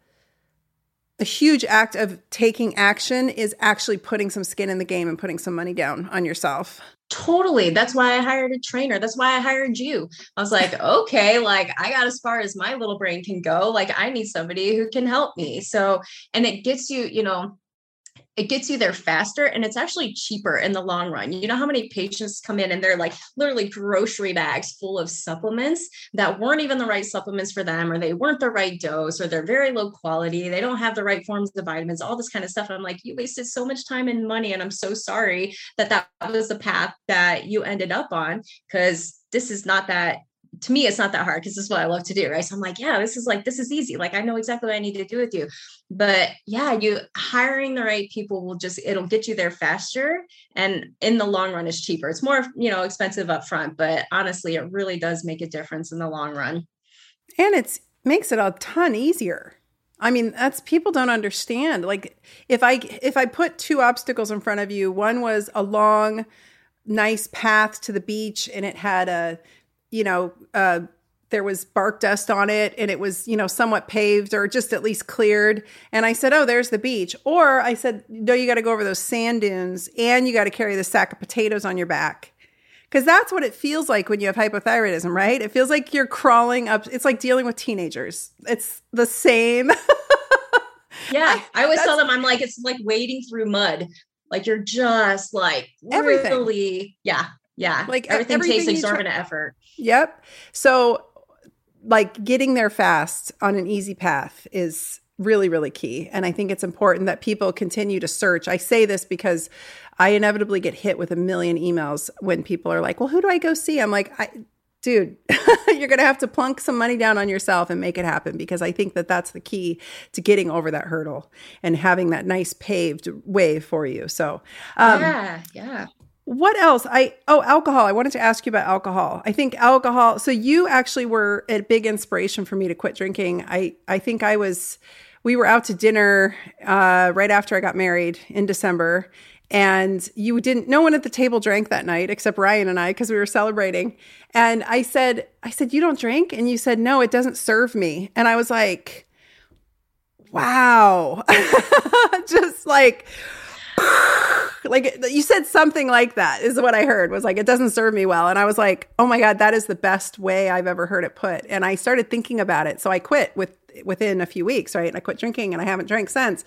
a huge act of taking action is actually putting some skin in the game and putting some money down on yourself. Totally. That's why I hired a trainer. That's why I hired you. I was like, okay, like I got as far as my little brain can go. Like I need somebody who can help me. So, and it gets you, you know, it gets you there faster and it's actually cheaper in the long run. You know how many patients come in and they're like literally grocery bags full of supplements that weren't even the right supplements for them, or they weren't the right dose, or they're very low quality. They don't have the right forms of vitamins, all this kind of stuff. And I'm like, you wasted so much time and money. And I'm so sorry that that was the path that you ended up on because this is not that to me it's not that hard because this is what i love to do right? So i'm like yeah this is like this is easy. Like i know exactly what i need to do with you. But yeah you hiring the right people will just it'll get you there faster and in the long run is cheaper. It's more you know expensive up front but honestly it really does make a difference in the long run. And it's makes it a ton easier. I mean, that's people don't understand. Like if I if I put two obstacles in front of you, one was a long nice path to the beach and it had a you know, uh, there was bark dust on it and it was, you know, somewhat paved or just at least cleared. And I said, Oh, there's the beach. Or I said, No, you got to go over those sand dunes and you got to carry the sack of potatoes on your back. Because that's what it feels like when you have hypothyroidism, right? It feels like you're crawling up. It's like dealing with teenagers. It's the same. yeah. I always tell them, I'm like, it's like wading through mud. Like you're just like everything. really, yeah, yeah. Like everything, everything takes exorbitant try- effort. Yep. So like getting there fast on an easy path is really really key and i think it's important that people continue to search i say this because i inevitably get hit with a million emails when people are like well who do i go see i'm like I, dude you're going to have to plunk some money down on yourself and make it happen because i think that that's the key to getting over that hurdle and having that nice paved way for you so um, yeah yeah what else? I oh alcohol. I wanted to ask you about alcohol. I think alcohol. So you actually were a big inspiration for me to quit drinking. I I think I was. We were out to dinner uh, right after I got married in December, and you didn't. No one at the table drank that night except Ryan and I because we were celebrating. And I said, I said, you don't drink, and you said, no, it doesn't serve me. And I was like, wow, just like like you said something like that is what I heard was like it doesn't serve me well. And I was like oh my god that is the best way I've ever heard it put. And I started thinking about it. So I quit with within a few weeks right? And I quit drinking and I haven't drank since.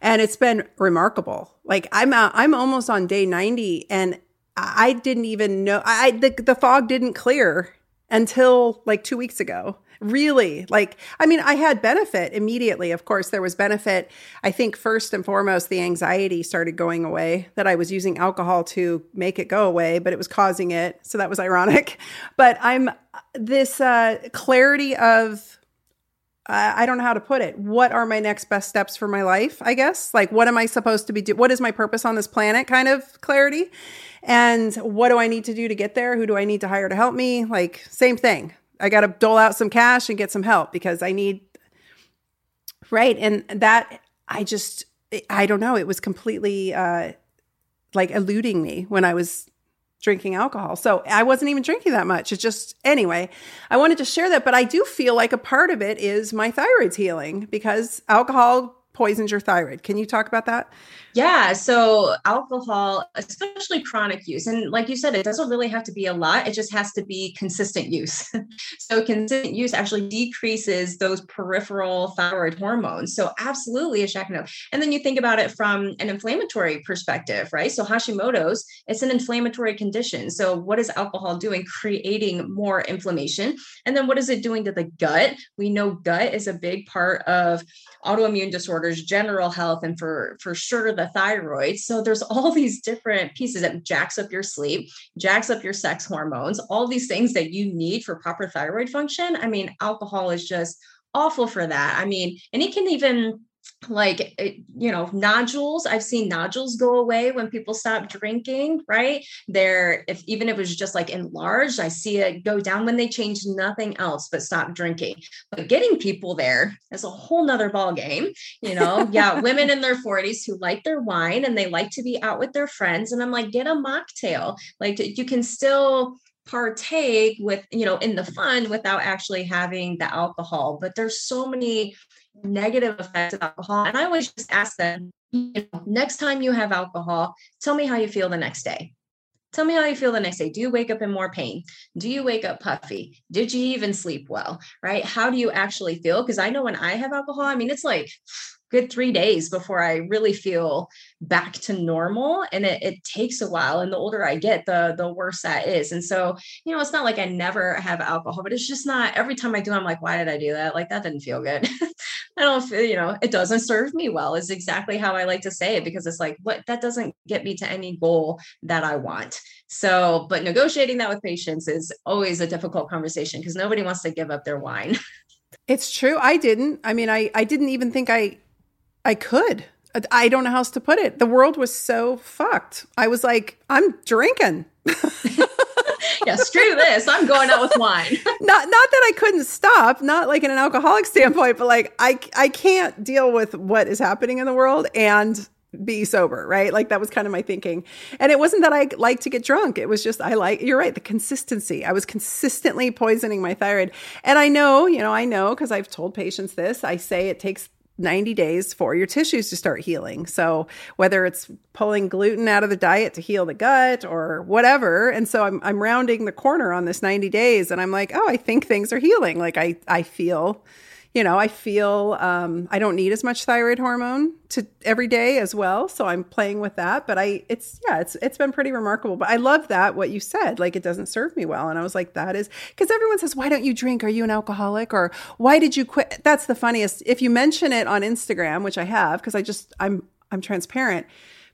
And it's been remarkable. Like I'm uh, I'm almost on day 90 and I didn't even know I the, the fog didn't clear until like two weeks ago. Really, like, I mean, I had benefit immediately. Of course, there was benefit. I think first and foremost, the anxiety started going away that I was using alcohol to make it go away, but it was causing it. So that was ironic. But I'm this uh, clarity of, uh, I don't know how to put it. What are my next best steps for my life? I guess like what am I supposed to be doing? What is my purpose on this planet? Kind of clarity, and what do I need to do to get there? Who do I need to hire to help me? Like same thing. I got to dole out some cash and get some help because I need right and that I just I don't know, it was completely uh like eluding me when I was drinking alcohol. So I wasn't even drinking that much. It's just anyway, I wanted to share that, but I do feel like a part of it is my thyroid's healing because alcohol poisons your thyroid. Can you talk about that? Yeah. So alcohol, especially chronic use, and like you said, it doesn't really have to be a lot. It just has to be consistent use. so consistent use actually decreases those peripheral thyroid hormones. So absolutely a check no. And then you think about it from an inflammatory perspective, right? So Hashimoto's, it's an inflammatory condition. So what is alcohol doing? Creating more inflammation. And then what is it doing to the gut? We know gut is a big part of autoimmune disorders, general health, and for for sure the thyroid. So there's all these different pieces that jacks up your sleep, jacks up your sex hormones, all these things that you need for proper thyroid function. I mean, alcohol is just awful for that. I mean, and it can even like eh, you know nodules. I've seen nodules go away when people stop drinking right? There if even if it was just like enlarged i see it go down when they change nothing else but stop drinking. But getting people there is a whole nother ball game you know? Yeah women in their 40s who like their wine and they like to be out with their friends and i'm like get a mocktail. Like you can still partake with you know in the fun without actually having the alcohol but there's so many negative effects of alcohol. And I always just ask them, you know, next time you have alcohol, tell me how you feel the next day. Tell me how you feel the next day. Do you wake up in more pain? Do you wake up puffy? Did you even sleep well? Right? How do you actually feel? Because I know when I have alcohol, I mean, it's like good three days before I really feel back to normal. And it, it, takes a while. And the older I get, the the worse that is. And so, you know, it's not like I never have alcohol, but it's just not every time I do, I'm like, why did I do that? Like that didn't feel good. I don't you know, it doesn't serve me well, is exactly how I like to say it because it's like, what that doesn't get me to any goal that I want. So, but negotiating that with patients is always a difficult conversation because nobody wants to give up their wine. It's true. I didn't. I mean, I, I didn't even think I I could. I don't know how else to put it. The world was so fucked. I was like, I'm drinking. yeah, screw this. I'm going out with wine. not not that I couldn't stop, not like in an alcoholic standpoint, but like I I can't deal with what is happening in the world and be sober, right? Like that was kind of my thinking. And it wasn't that I like to get drunk. It was just I like you're right, the consistency. I was consistently poisoning my thyroid. And I know, you know, I know because I've told patients this. I say it takes 90 days for your tissues to start healing. So, whether it's pulling gluten out of the diet to heal the gut or whatever. And so I'm I'm rounding the corner on this 90 days and I'm like, "Oh, I think things are healing." Like I I feel you know, I feel um, I don't need as much thyroid hormone to every day as well. So I'm playing with that. But I, it's yeah, it's it's been pretty remarkable. But I love that what you said. Like it doesn't serve me well, and I was like, that is because everyone says, why don't you drink? Are you an alcoholic? Or why did you quit? That's the funniest. If you mention it on Instagram, which I have, because I just I'm I'm transparent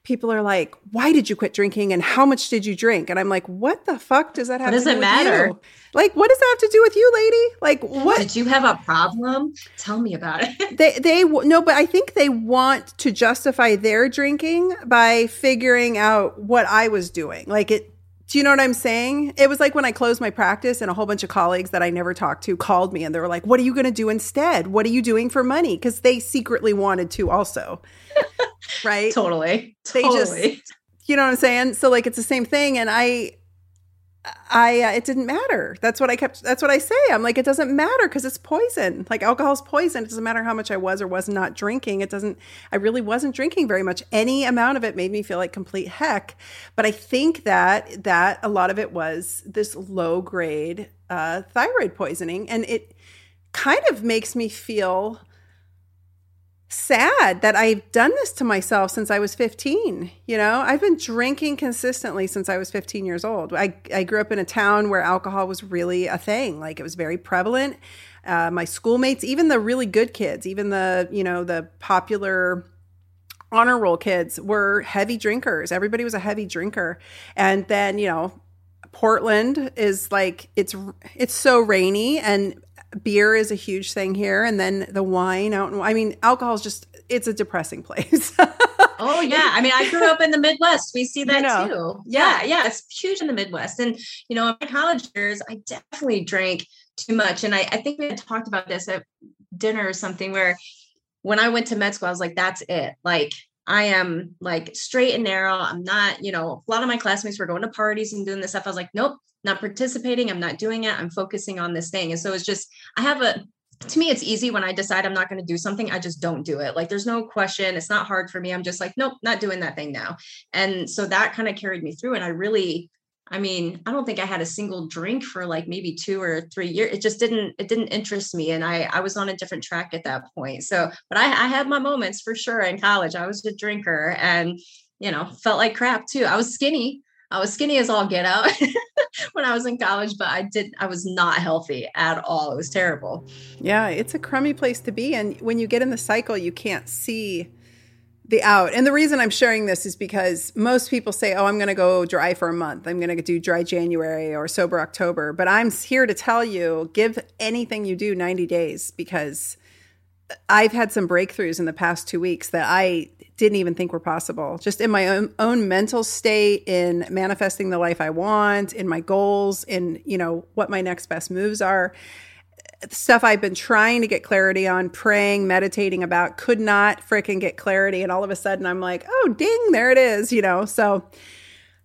people are like, "Why did you quit drinking? And how much did you drink?" And I'm like, "What the fuck does that have? What does to do with it Does it matter? You? Like, what does that have to do with you, lady? Like, what? Did you have a problem? Tell me about it. they they no, but I think they want to justify their drinking by figuring out what I was doing. Like it do you know what I'm saying? It was like when I closed my practice and a whole bunch of colleagues that I never talked to called me and they were like, What are you going to do instead? What are you doing for money? Because they secretly wanted to also. right? Totally. They totally. just, you know what I'm saying? So, like, it's the same thing. And I, I uh, it didn't matter. That's what I kept. That's what I say. I'm like, it doesn't matter because it's poison. Like alcohol's poison. It doesn't matter how much I was or was not drinking. It doesn't. I really wasn't drinking very much. Any amount of it made me feel like complete heck. But I think that that a lot of it was this low grade uh, thyroid poisoning, and it kind of makes me feel sad that I've done this to myself since I was 15. You know, I've been drinking consistently since I was 15 years old. I, I grew up in a town where alcohol was really a thing, like it was very prevalent. Uh, my schoolmates, even the really good kids, even the, you know, the popular honor roll kids were heavy drinkers. Everybody was a heavy drinker. And then, you know, Portland is like it's it's so rainy and beer is a huge thing here and then the wine out i mean alcohol is just it's a depressing place. Oh yeah. I mean i grew up in the midwest. We see that you know. too. Yeah yeah it's huge in the midwest. And you know in my college years i definitely drank too much. And i, I think we had talked about this at dinner or something where when i went to med school i was like that's it. Like I am like straight and narrow. I'm not, you know, a lot of my classmates were going to parties and doing this stuff. I was like, nope, not participating. I'm not doing it. I'm focusing on this thing. And so it's just, I have a, to me, it's easy when I decide I'm not going to do something, I just don't do it. Like there's no question. It's not hard for me. I'm just like, nope, not doing that thing now. And so that kind of carried me through. And I really, I mean, I don't think I had a single drink for like maybe two or three years. It just didn't, it didn't interest me. And I, I was on a different track at that point. So, but I, I had my moments for sure in college. I was a drinker and, you know, felt like crap too. I was skinny. I was skinny as all get out when I was in college, but I did, I was not healthy at all. It was terrible. Yeah. It's a crummy place to be. And when you get in the cycle, you can't see the out. And the reason I'm sharing this is because most people say, "Oh, I'm going to go dry for a month. I'm going to do dry January or sober October." But I'm here to tell you, give anything you do 90 days because I've had some breakthroughs in the past 2 weeks that I didn't even think were possible. Just in my own, own mental state in manifesting the life I want, in my goals, in, you know, what my next best moves are stuff I've been trying to get clarity on, praying, meditating about, could not freaking get clarity. And all of a sudden I'm like, oh, ding, there it is, you know? So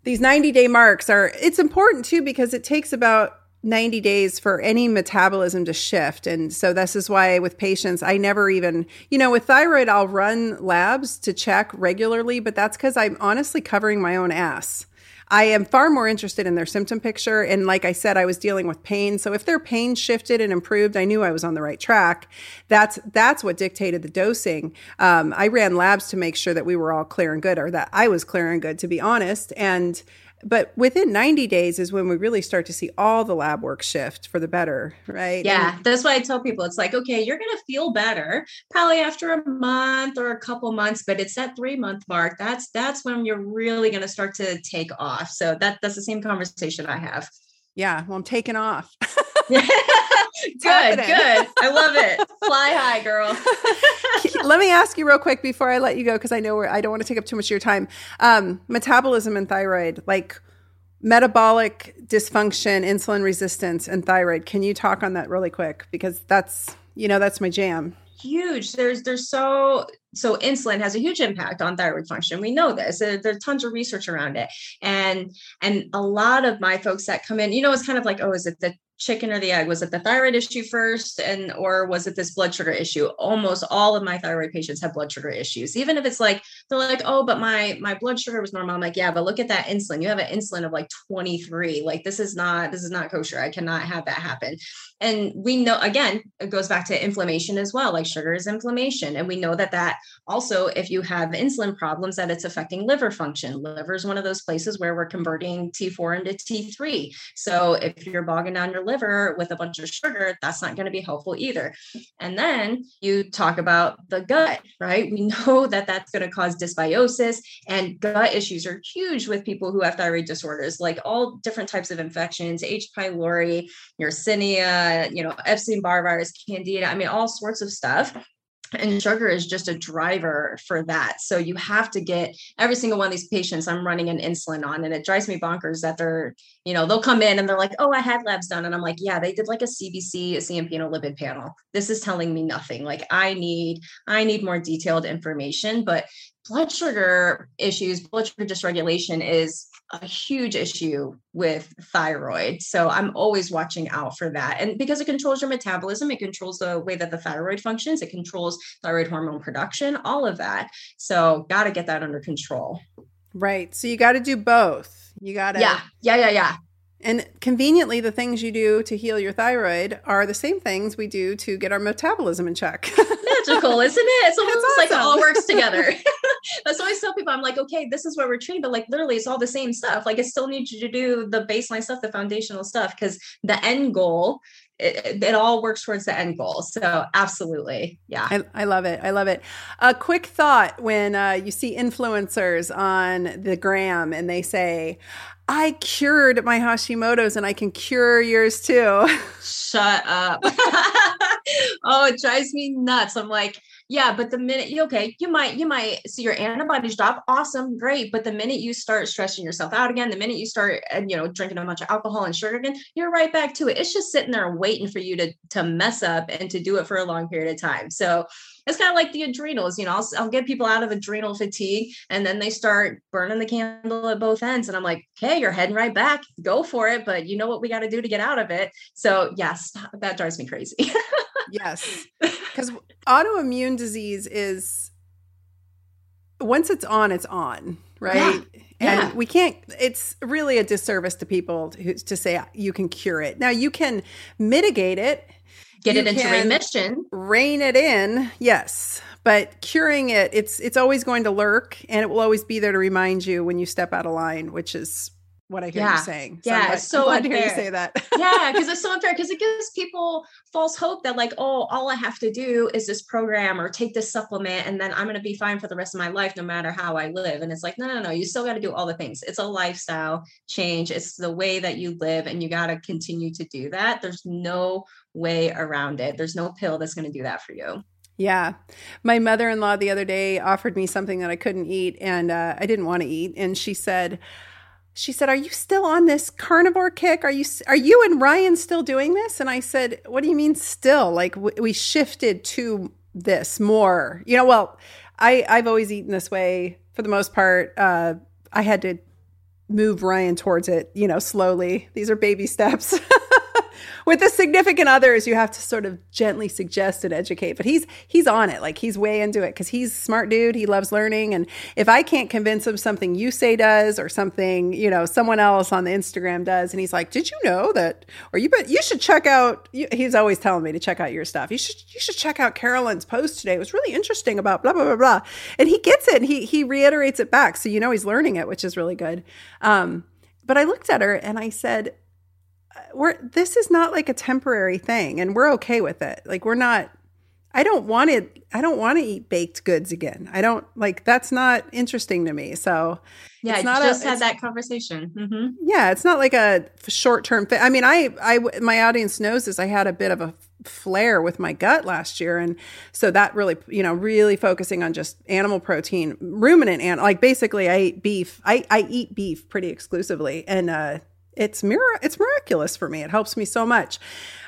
these 90 day marks are, it's important too, because it takes about 90 days for any metabolism to shift. And so this is why with patients, I never even, you know, with thyroid, I'll run labs to check regularly, but that's because I'm honestly covering my own ass. I am far more interested in their symptom picture. And like I said, I was dealing with pain. So if their pain shifted and improved, I knew I was on the right track. That's that's what dictated the dosing. Um, I ran labs to make sure that we were all clear and good, or that I was clear and good, to be honest. And but within 90 days is when we really start to see all the lab work shift for the better right? Yeah and, that's why i tell people it's like okay you're going to feel better probably after a month or a couple months but it's that three month mark that's that's when you're really going to start to take off. So that that's the same conversation i have. Yeah well i'm taking off good good. I love it. Fly high girl. Let me ask you real quick before i let you go because i know i don't want to take up too much of your time. Um, metabolism and thyroid like metabolic dysfunction insulin resistance and thyroid. Can you talk on that really quick? Because that's you know that's my jam. Huge. There's there's so so insulin has a huge impact on thyroid function. We know this. There, there's tons of research around it. And and a lot of my folks that come in you know it's kind of like oh is it the chicken or the egg? Was it the thyroid issue first and or was it this blood sugar issue? Almost all of my thyroid patients have blood sugar issues. Even if it's like they're like oh but my my blood sugar was normal i'm like yeah but look at that insulin. You have an insulin of like 23 like this is not this is not kosher. I cannot have that happen and we know again it goes back to inflammation as well like sugar is inflammation and we know that that also if you have insulin problems that it's affecting liver function liver is one of those places where we're converting t4 into t3 so if you're bogging down your liver with a bunch of sugar, that's not going to be helpful either. And then you talk about the gut, right? We know that that's going to cause dysbiosis, and gut issues are huge with people who have thyroid disorders, like all different types of infections, H. pylori, You know, Epstein Barr virus, Candida. I mean, all sorts of stuff. And sugar is just a driver for that. So you have to get every single one of these patients i'm running an insulin on and it drives me bonkers that they're you know they'll come in and they're like oh i had labs done. And i'm like yeah they did like a cbc a cmp and a lipid panel. This is telling me nothing. Like i need i need more detailed information. But blood sugar issues blood sugar dysregulation is a huge issue with thyroid. So I'm always watching out for that. And because it controls your metabolism, it controls the way that the thyroid functions, it controls thyroid hormone production, all of that. So got to get that under control. Right. So you got to do both. You got to Yeah. Yeah, yeah, yeah. And conveniently, the things you do to heal your thyroid are the same things we do to get our metabolism in check. Magical, isn't it? It's almost awesome. like it all works together. That's why I tell people, I'm like, okay, this is what we're treating, but like literally, it's all the same stuff. Like, it still needs you to do the baseline stuff, the foundational stuff, because the end goal it, it, all works towards the end goal. So absolutely. Yeah. I, I love it. I love it. A quick thought when uh, you see influencers on the gram and they say, I cured my Hashimoto's and I can cure yours too. Shut up. oh, it drives me nuts. I'm like, yeah, but the minute okay, you might you might see your antibodies drop. Awesome, great. But the minute you start stressing yourself out again, the minute you start and you know drinking a bunch of alcohol and sugar again, you're right back to it. It's just sitting there waiting for you to to mess up and to do it for a long period of time. So it's kind of like the adrenals, you know, I'll, I'll get people out of adrenal fatigue and then they start burning the candle at both ends. And I'm like, okay, you're heading right back, go for it. But you know what we got to do to get out of it. So yes, that drives me crazy. yes. Because autoimmune disease is, once it's on, it's on, right? Yeah. And yeah. we can't, it's really a disservice to people to, to say uh, you can cure it. Now, you can mitigate it get you it into remission rein it in yes but curing it it's it's always going to lurk and it will always be there to remind you when you step out of line which is what I hear yeah. you saying. So yeah, I'm so glad unfair. to hear you say that. yeah, because it's so unfair because it gives people false hope that like, oh, all I have to do is this program or take this supplement, and then I'm going to be fine for the rest of my life, no matter how I live. And it's like, no, no, no, you still got to do all the things. It's a lifestyle change. It's the way that you live, and you got to continue to do that. There's no way around it. There's no pill that's going to do that for you. Yeah. My mother in law the other day offered me something that I couldn't eat and uh, I didn't want to eat. And she said, she said, "Are you still on this carnivore kick? Are you are you and Ryan still doing this?" And I said, "What do you mean still? Like we shifted to this more. You know, well, I I've always eaten this way for the most part. Uh, I had to move Ryan towards it, you know, slowly. These are baby steps. with the significant others, you have to sort of gently suggest and educate. But he's he's on it, like he's way into it because he's smart dude. He loves learning, and if I can't convince him something you say does or something you know someone else on the Instagram does, and he's like, "Did you know that?" Or you but you should check out. He's always telling me to check out your stuff. You should you should check out Carolyn's post today. It was really interesting about blah blah blah blah, and he gets it. And he he reiterates it back, so you know he's learning it, which is really good. Um, but I looked at her and I said, we're this is not like a temporary thing and we're okay with it. Like we're not I don't want it I don't want to eat baked goods again. I don't like that's not interesting to me. So yeah, it's not just a, had that conversation. Mm-hmm. Yeah, it's not like a short term fit. I mean, I I my audience knows this. I had a bit of a flare with my gut last year, and so that really you know really focusing on just animal protein, ruminant and like basically I eat beef. I I eat beef pretty exclusively, and uh, it's mir- it's miraculous for me. It helps me so much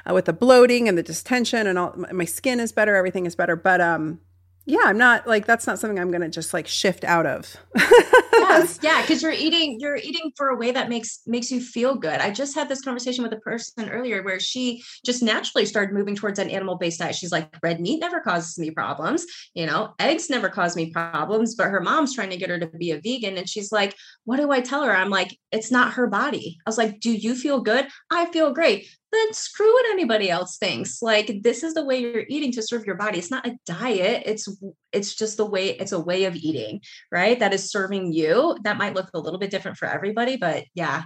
uh, with the bloating and the distension and all. My skin is better, everything is better. But um, yeah, I'm not like that's not something I'm going to just like shift out of. yes, yeah, because you're eating you're eating for a way that makes makes you feel good. I just had this conversation with a person earlier where she just naturally started moving towards an animal based diet. She's like, red meat never causes me problems, you know, eggs never cause me problems. But her mom's trying to get her to be a vegan, and she's like, what do I tell her? I'm like, it's not her body. I was like, do you feel good? I feel great then screw what anybody else thinks. Like this is the way you're eating to serve your body. It's not a diet. It's it's just the way it's a way of eating, right? That is serving you. That might look a little bit different for everybody, but yeah,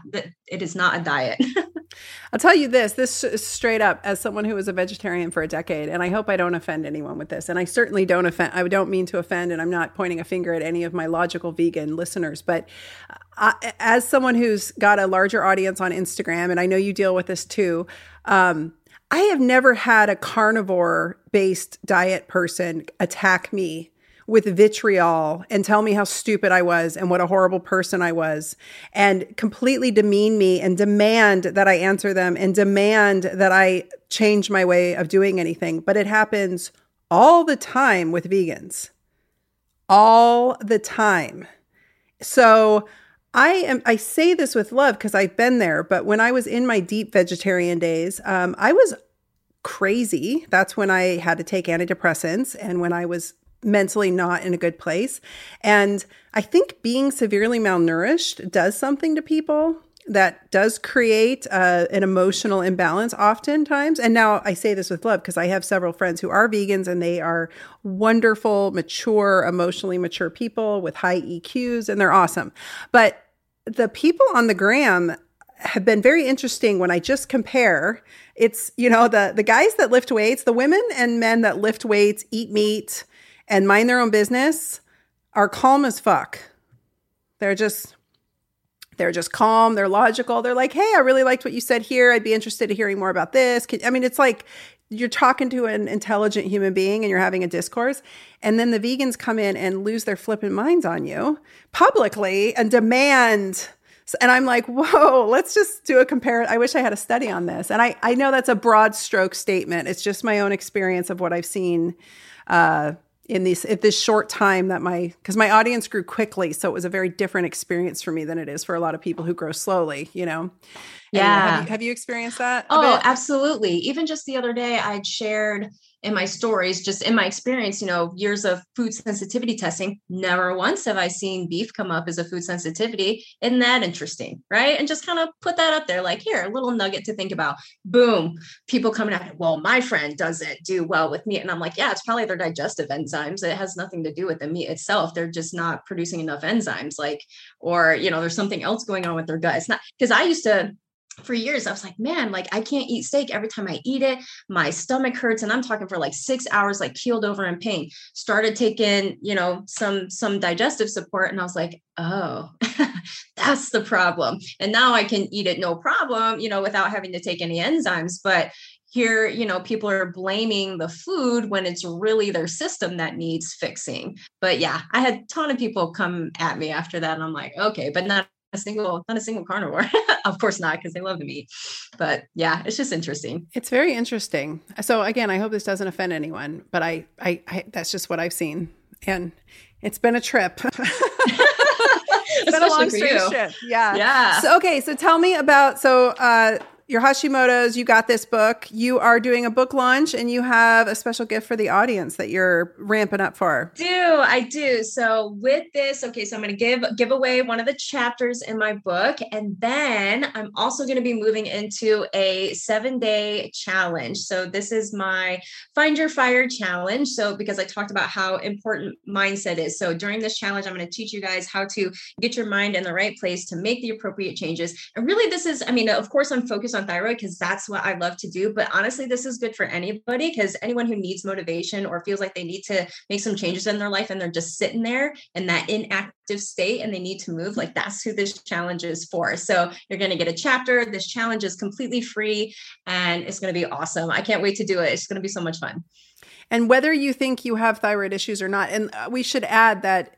it is not a diet. I'll tell you this, this is straight up as someone who was a vegetarian for a decade, and I hope I don't offend anyone with this. And I certainly don't offend, I don't mean to offend, and I'm not pointing a finger at any of my logical vegan listeners. But I, as someone who's got a larger audience on Instagram, and I know you deal with this too, um, I have never had a carnivore based diet person attack me with vitriol and tell me how stupid I was and what a horrible person I was and completely demean me and demand that I answer them and demand that I change my way of doing anything. But it happens all the time with vegans. All the time. So I am I say this with love because I've been there, but when I was in my deep vegetarian days, um, I was crazy. That's when I had to take antidepressants and when I was mentally not in a good place. And I think being severely malnourished does something to people. that does create uh, an emotional imbalance oftentimes. And now I say this with love because I have several friends who are vegans and they are wonderful, mature, emotionally mature people with high EQs, and they're awesome. But the people on the gram have been very interesting when I just compare. It's, you know, the the guys that lift weights, the women and men that lift weights, eat meat, and mind their own business are calm as fuck. They're just they're just calm, they're logical. They're like, "Hey, I really liked what you said here. I'd be interested in hearing more about this." I mean, it's like you're talking to an intelligent human being and you're having a discourse and then the vegans come in and lose their flipping minds on you publicly and demand and I'm like, whoa, let's just do a compare. I wish I had a study on this. And I, I know that's a broad stroke statement. It's just my own experience of what I've seen uh, in these at this short time that my because my audience grew quickly. So it was a very different experience for me than it is for a lot of people who grow slowly, you know. Yeah. have, you, have you experienced that? Oh, absolutely. Even just the other day, I'd shared in my stories, just in my experience, you know, years of food sensitivity testing, never once have I seen beef come up as a food sensitivity. Isn't that interesting? Right. And just kind of put that up there, like, here, a little nugget to think about. Boom. People coming out, well, my friend doesn't do well with meat. And I'm like, yeah, it's probably their digestive enzymes. It has nothing to do with the meat itself. They're just not producing enough enzymes, like, or, you know, there's something else going on with their gut. It's not because I used to for years i was like man like i can't eat steak every time i eat it. My stomach hurts. And i'm talking for like six hours like keeled over in pain. Started taking you know some some digestive support and i was like oh that's the problem. And now i can eat it no problem you know without having to take any enzymes. But here you know people are blaming the food when it's really their system that needs fixing. But yeah i had a ton of people come at me after that and i'm like okay. But not a single not a single carnivore. Of course not because they love the meat but yeah it's just interesting. It's very interesting. So again i hope this doesn't offend anyone but i i, I that's just what i've seen. And it's been a trip. It's been a long trip. Yeah. Yeah. So okay so tell me about so uh your Hashimoto's, you got this book. You are doing a book launch and you have a special gift for the audience that you're ramping up for. I do I do. So with this, okay, so I'm going to give give away one of the chapters in my book and then I'm also going to be moving into a 7-day challenge. So this is my Find Your Fire challenge. So because I talked about how important mindset is. So during this challenge I'm going to teach you guys how to get your mind in the right place to make the appropriate changes. And really this is I mean, of course I'm focused on thyroid because that's what I love to do. But honestly, this is good for anybody because anyone who needs motivation or feels like they need to make some changes in their life and they're just sitting there in that inactive state and they need to move, like that's who this challenge is for. So you're going to get a chapter. This challenge is completely free and it's going to be awesome. I can't wait to do it. It's going to be so much fun. And whether you think you have thyroid issues or not, and uh, we should add that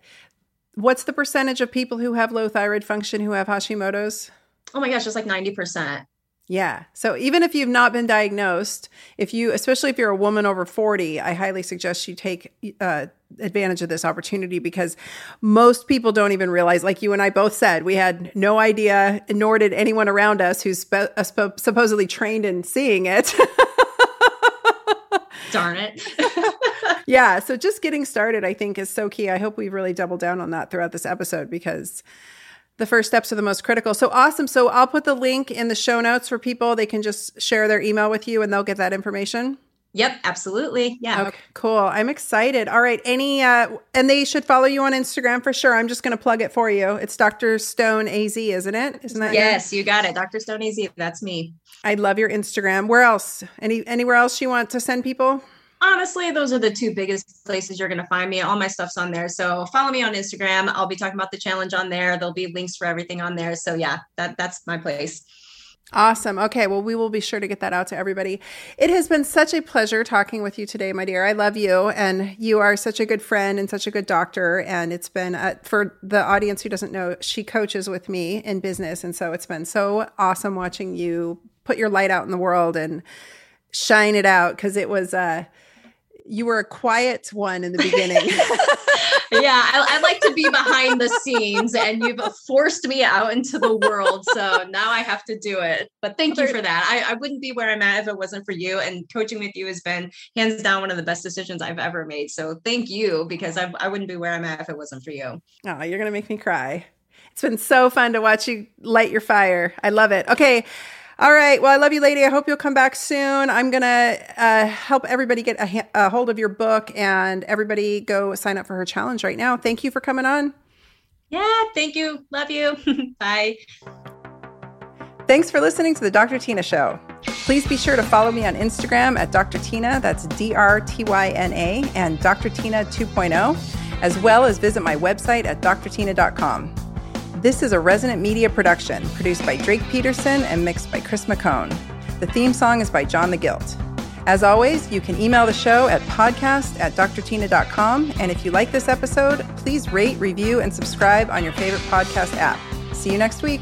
what's the percentage of people who have low thyroid function who have Hashimoto's? Oh my gosh, it's like 90%. Yeah. So even if you've not been diagnosed, if you, especially if you're a woman over 40, I highly suggest you take uh, advantage of this opportunity because most people don't even realize, like you and I both said, we had no idea, nor did anyone around us who's spe- uh, sp- supposedly trained in seeing it. Darn it. yeah. So just getting started, I think, is so key. I hope we really double down on that throughout this episode because the first steps are the most critical. So awesome. So I'll put the link in the show notes for people. They can just share their email with you and they'll get that information. Yep, absolutely. Yeah. Okay, cool. I'm excited. All right. Any uh and they should follow you on Instagram for sure. I'm just going to plug it for you. It's Dr. Stone AZ, isn't it? Isn't that Yes, you got it. Dr. Stone AZ. That's me. I love your Instagram. Where else? Any anywhere else you want to send people? Honestly, those are the two biggest places you're going to find me. All my stuff's on there. So follow me on Instagram. I'll be talking about the challenge on there. There'll be links for everything on there. So yeah, that that's my place. Awesome. Okay. Well, we will be sure to get that out to everybody. It has been such a pleasure talking with you today, my dear. I love you, and you are such a good friend and such a good doctor. And it's been, uh, for the audience who doesn't know, she coaches with me in business. And so it's been so awesome watching you put your light out in the world and shine it out because it was, uh, you were a quiet one in the beginning. yeah, I, I, like to be behind the scenes, and you've forced me out into the world. So now I have to do it. But thank you for that. I, I wouldn't be where I'm at if it wasn't for you. And coaching with you has been hands down one of the best decisions I've ever made. So thank you because I, I wouldn't be where I'm at if it wasn't for you. Oh, you're going to make me cry It's been so fun to watch you light your fire. I love it. Okay. All right. Well, I love you, lady. I hope you'll come back soon. I'm going to uh, help everybody get a, a hold of your book and everybody go sign up for her challenge right now. Thank you for coming on. Yeah. Thank you. Love you. Bye. Thanks for listening to the Dr. Tyna Show. Please be sure to follow me on Instagram at Dr. Tyna, that's D R T Y N A, and Dr. Tyna 2.0, as well as visit my website at drtyna.com. This is a Resonant Media production produced by Drake Peterson and mixed by Chris McCone. The theme song is by John the Guilt. As always, you can email the show at podcast at drtyna.com. And if you like this episode, please rate, review, and subscribe on your favorite podcast app. See you next week.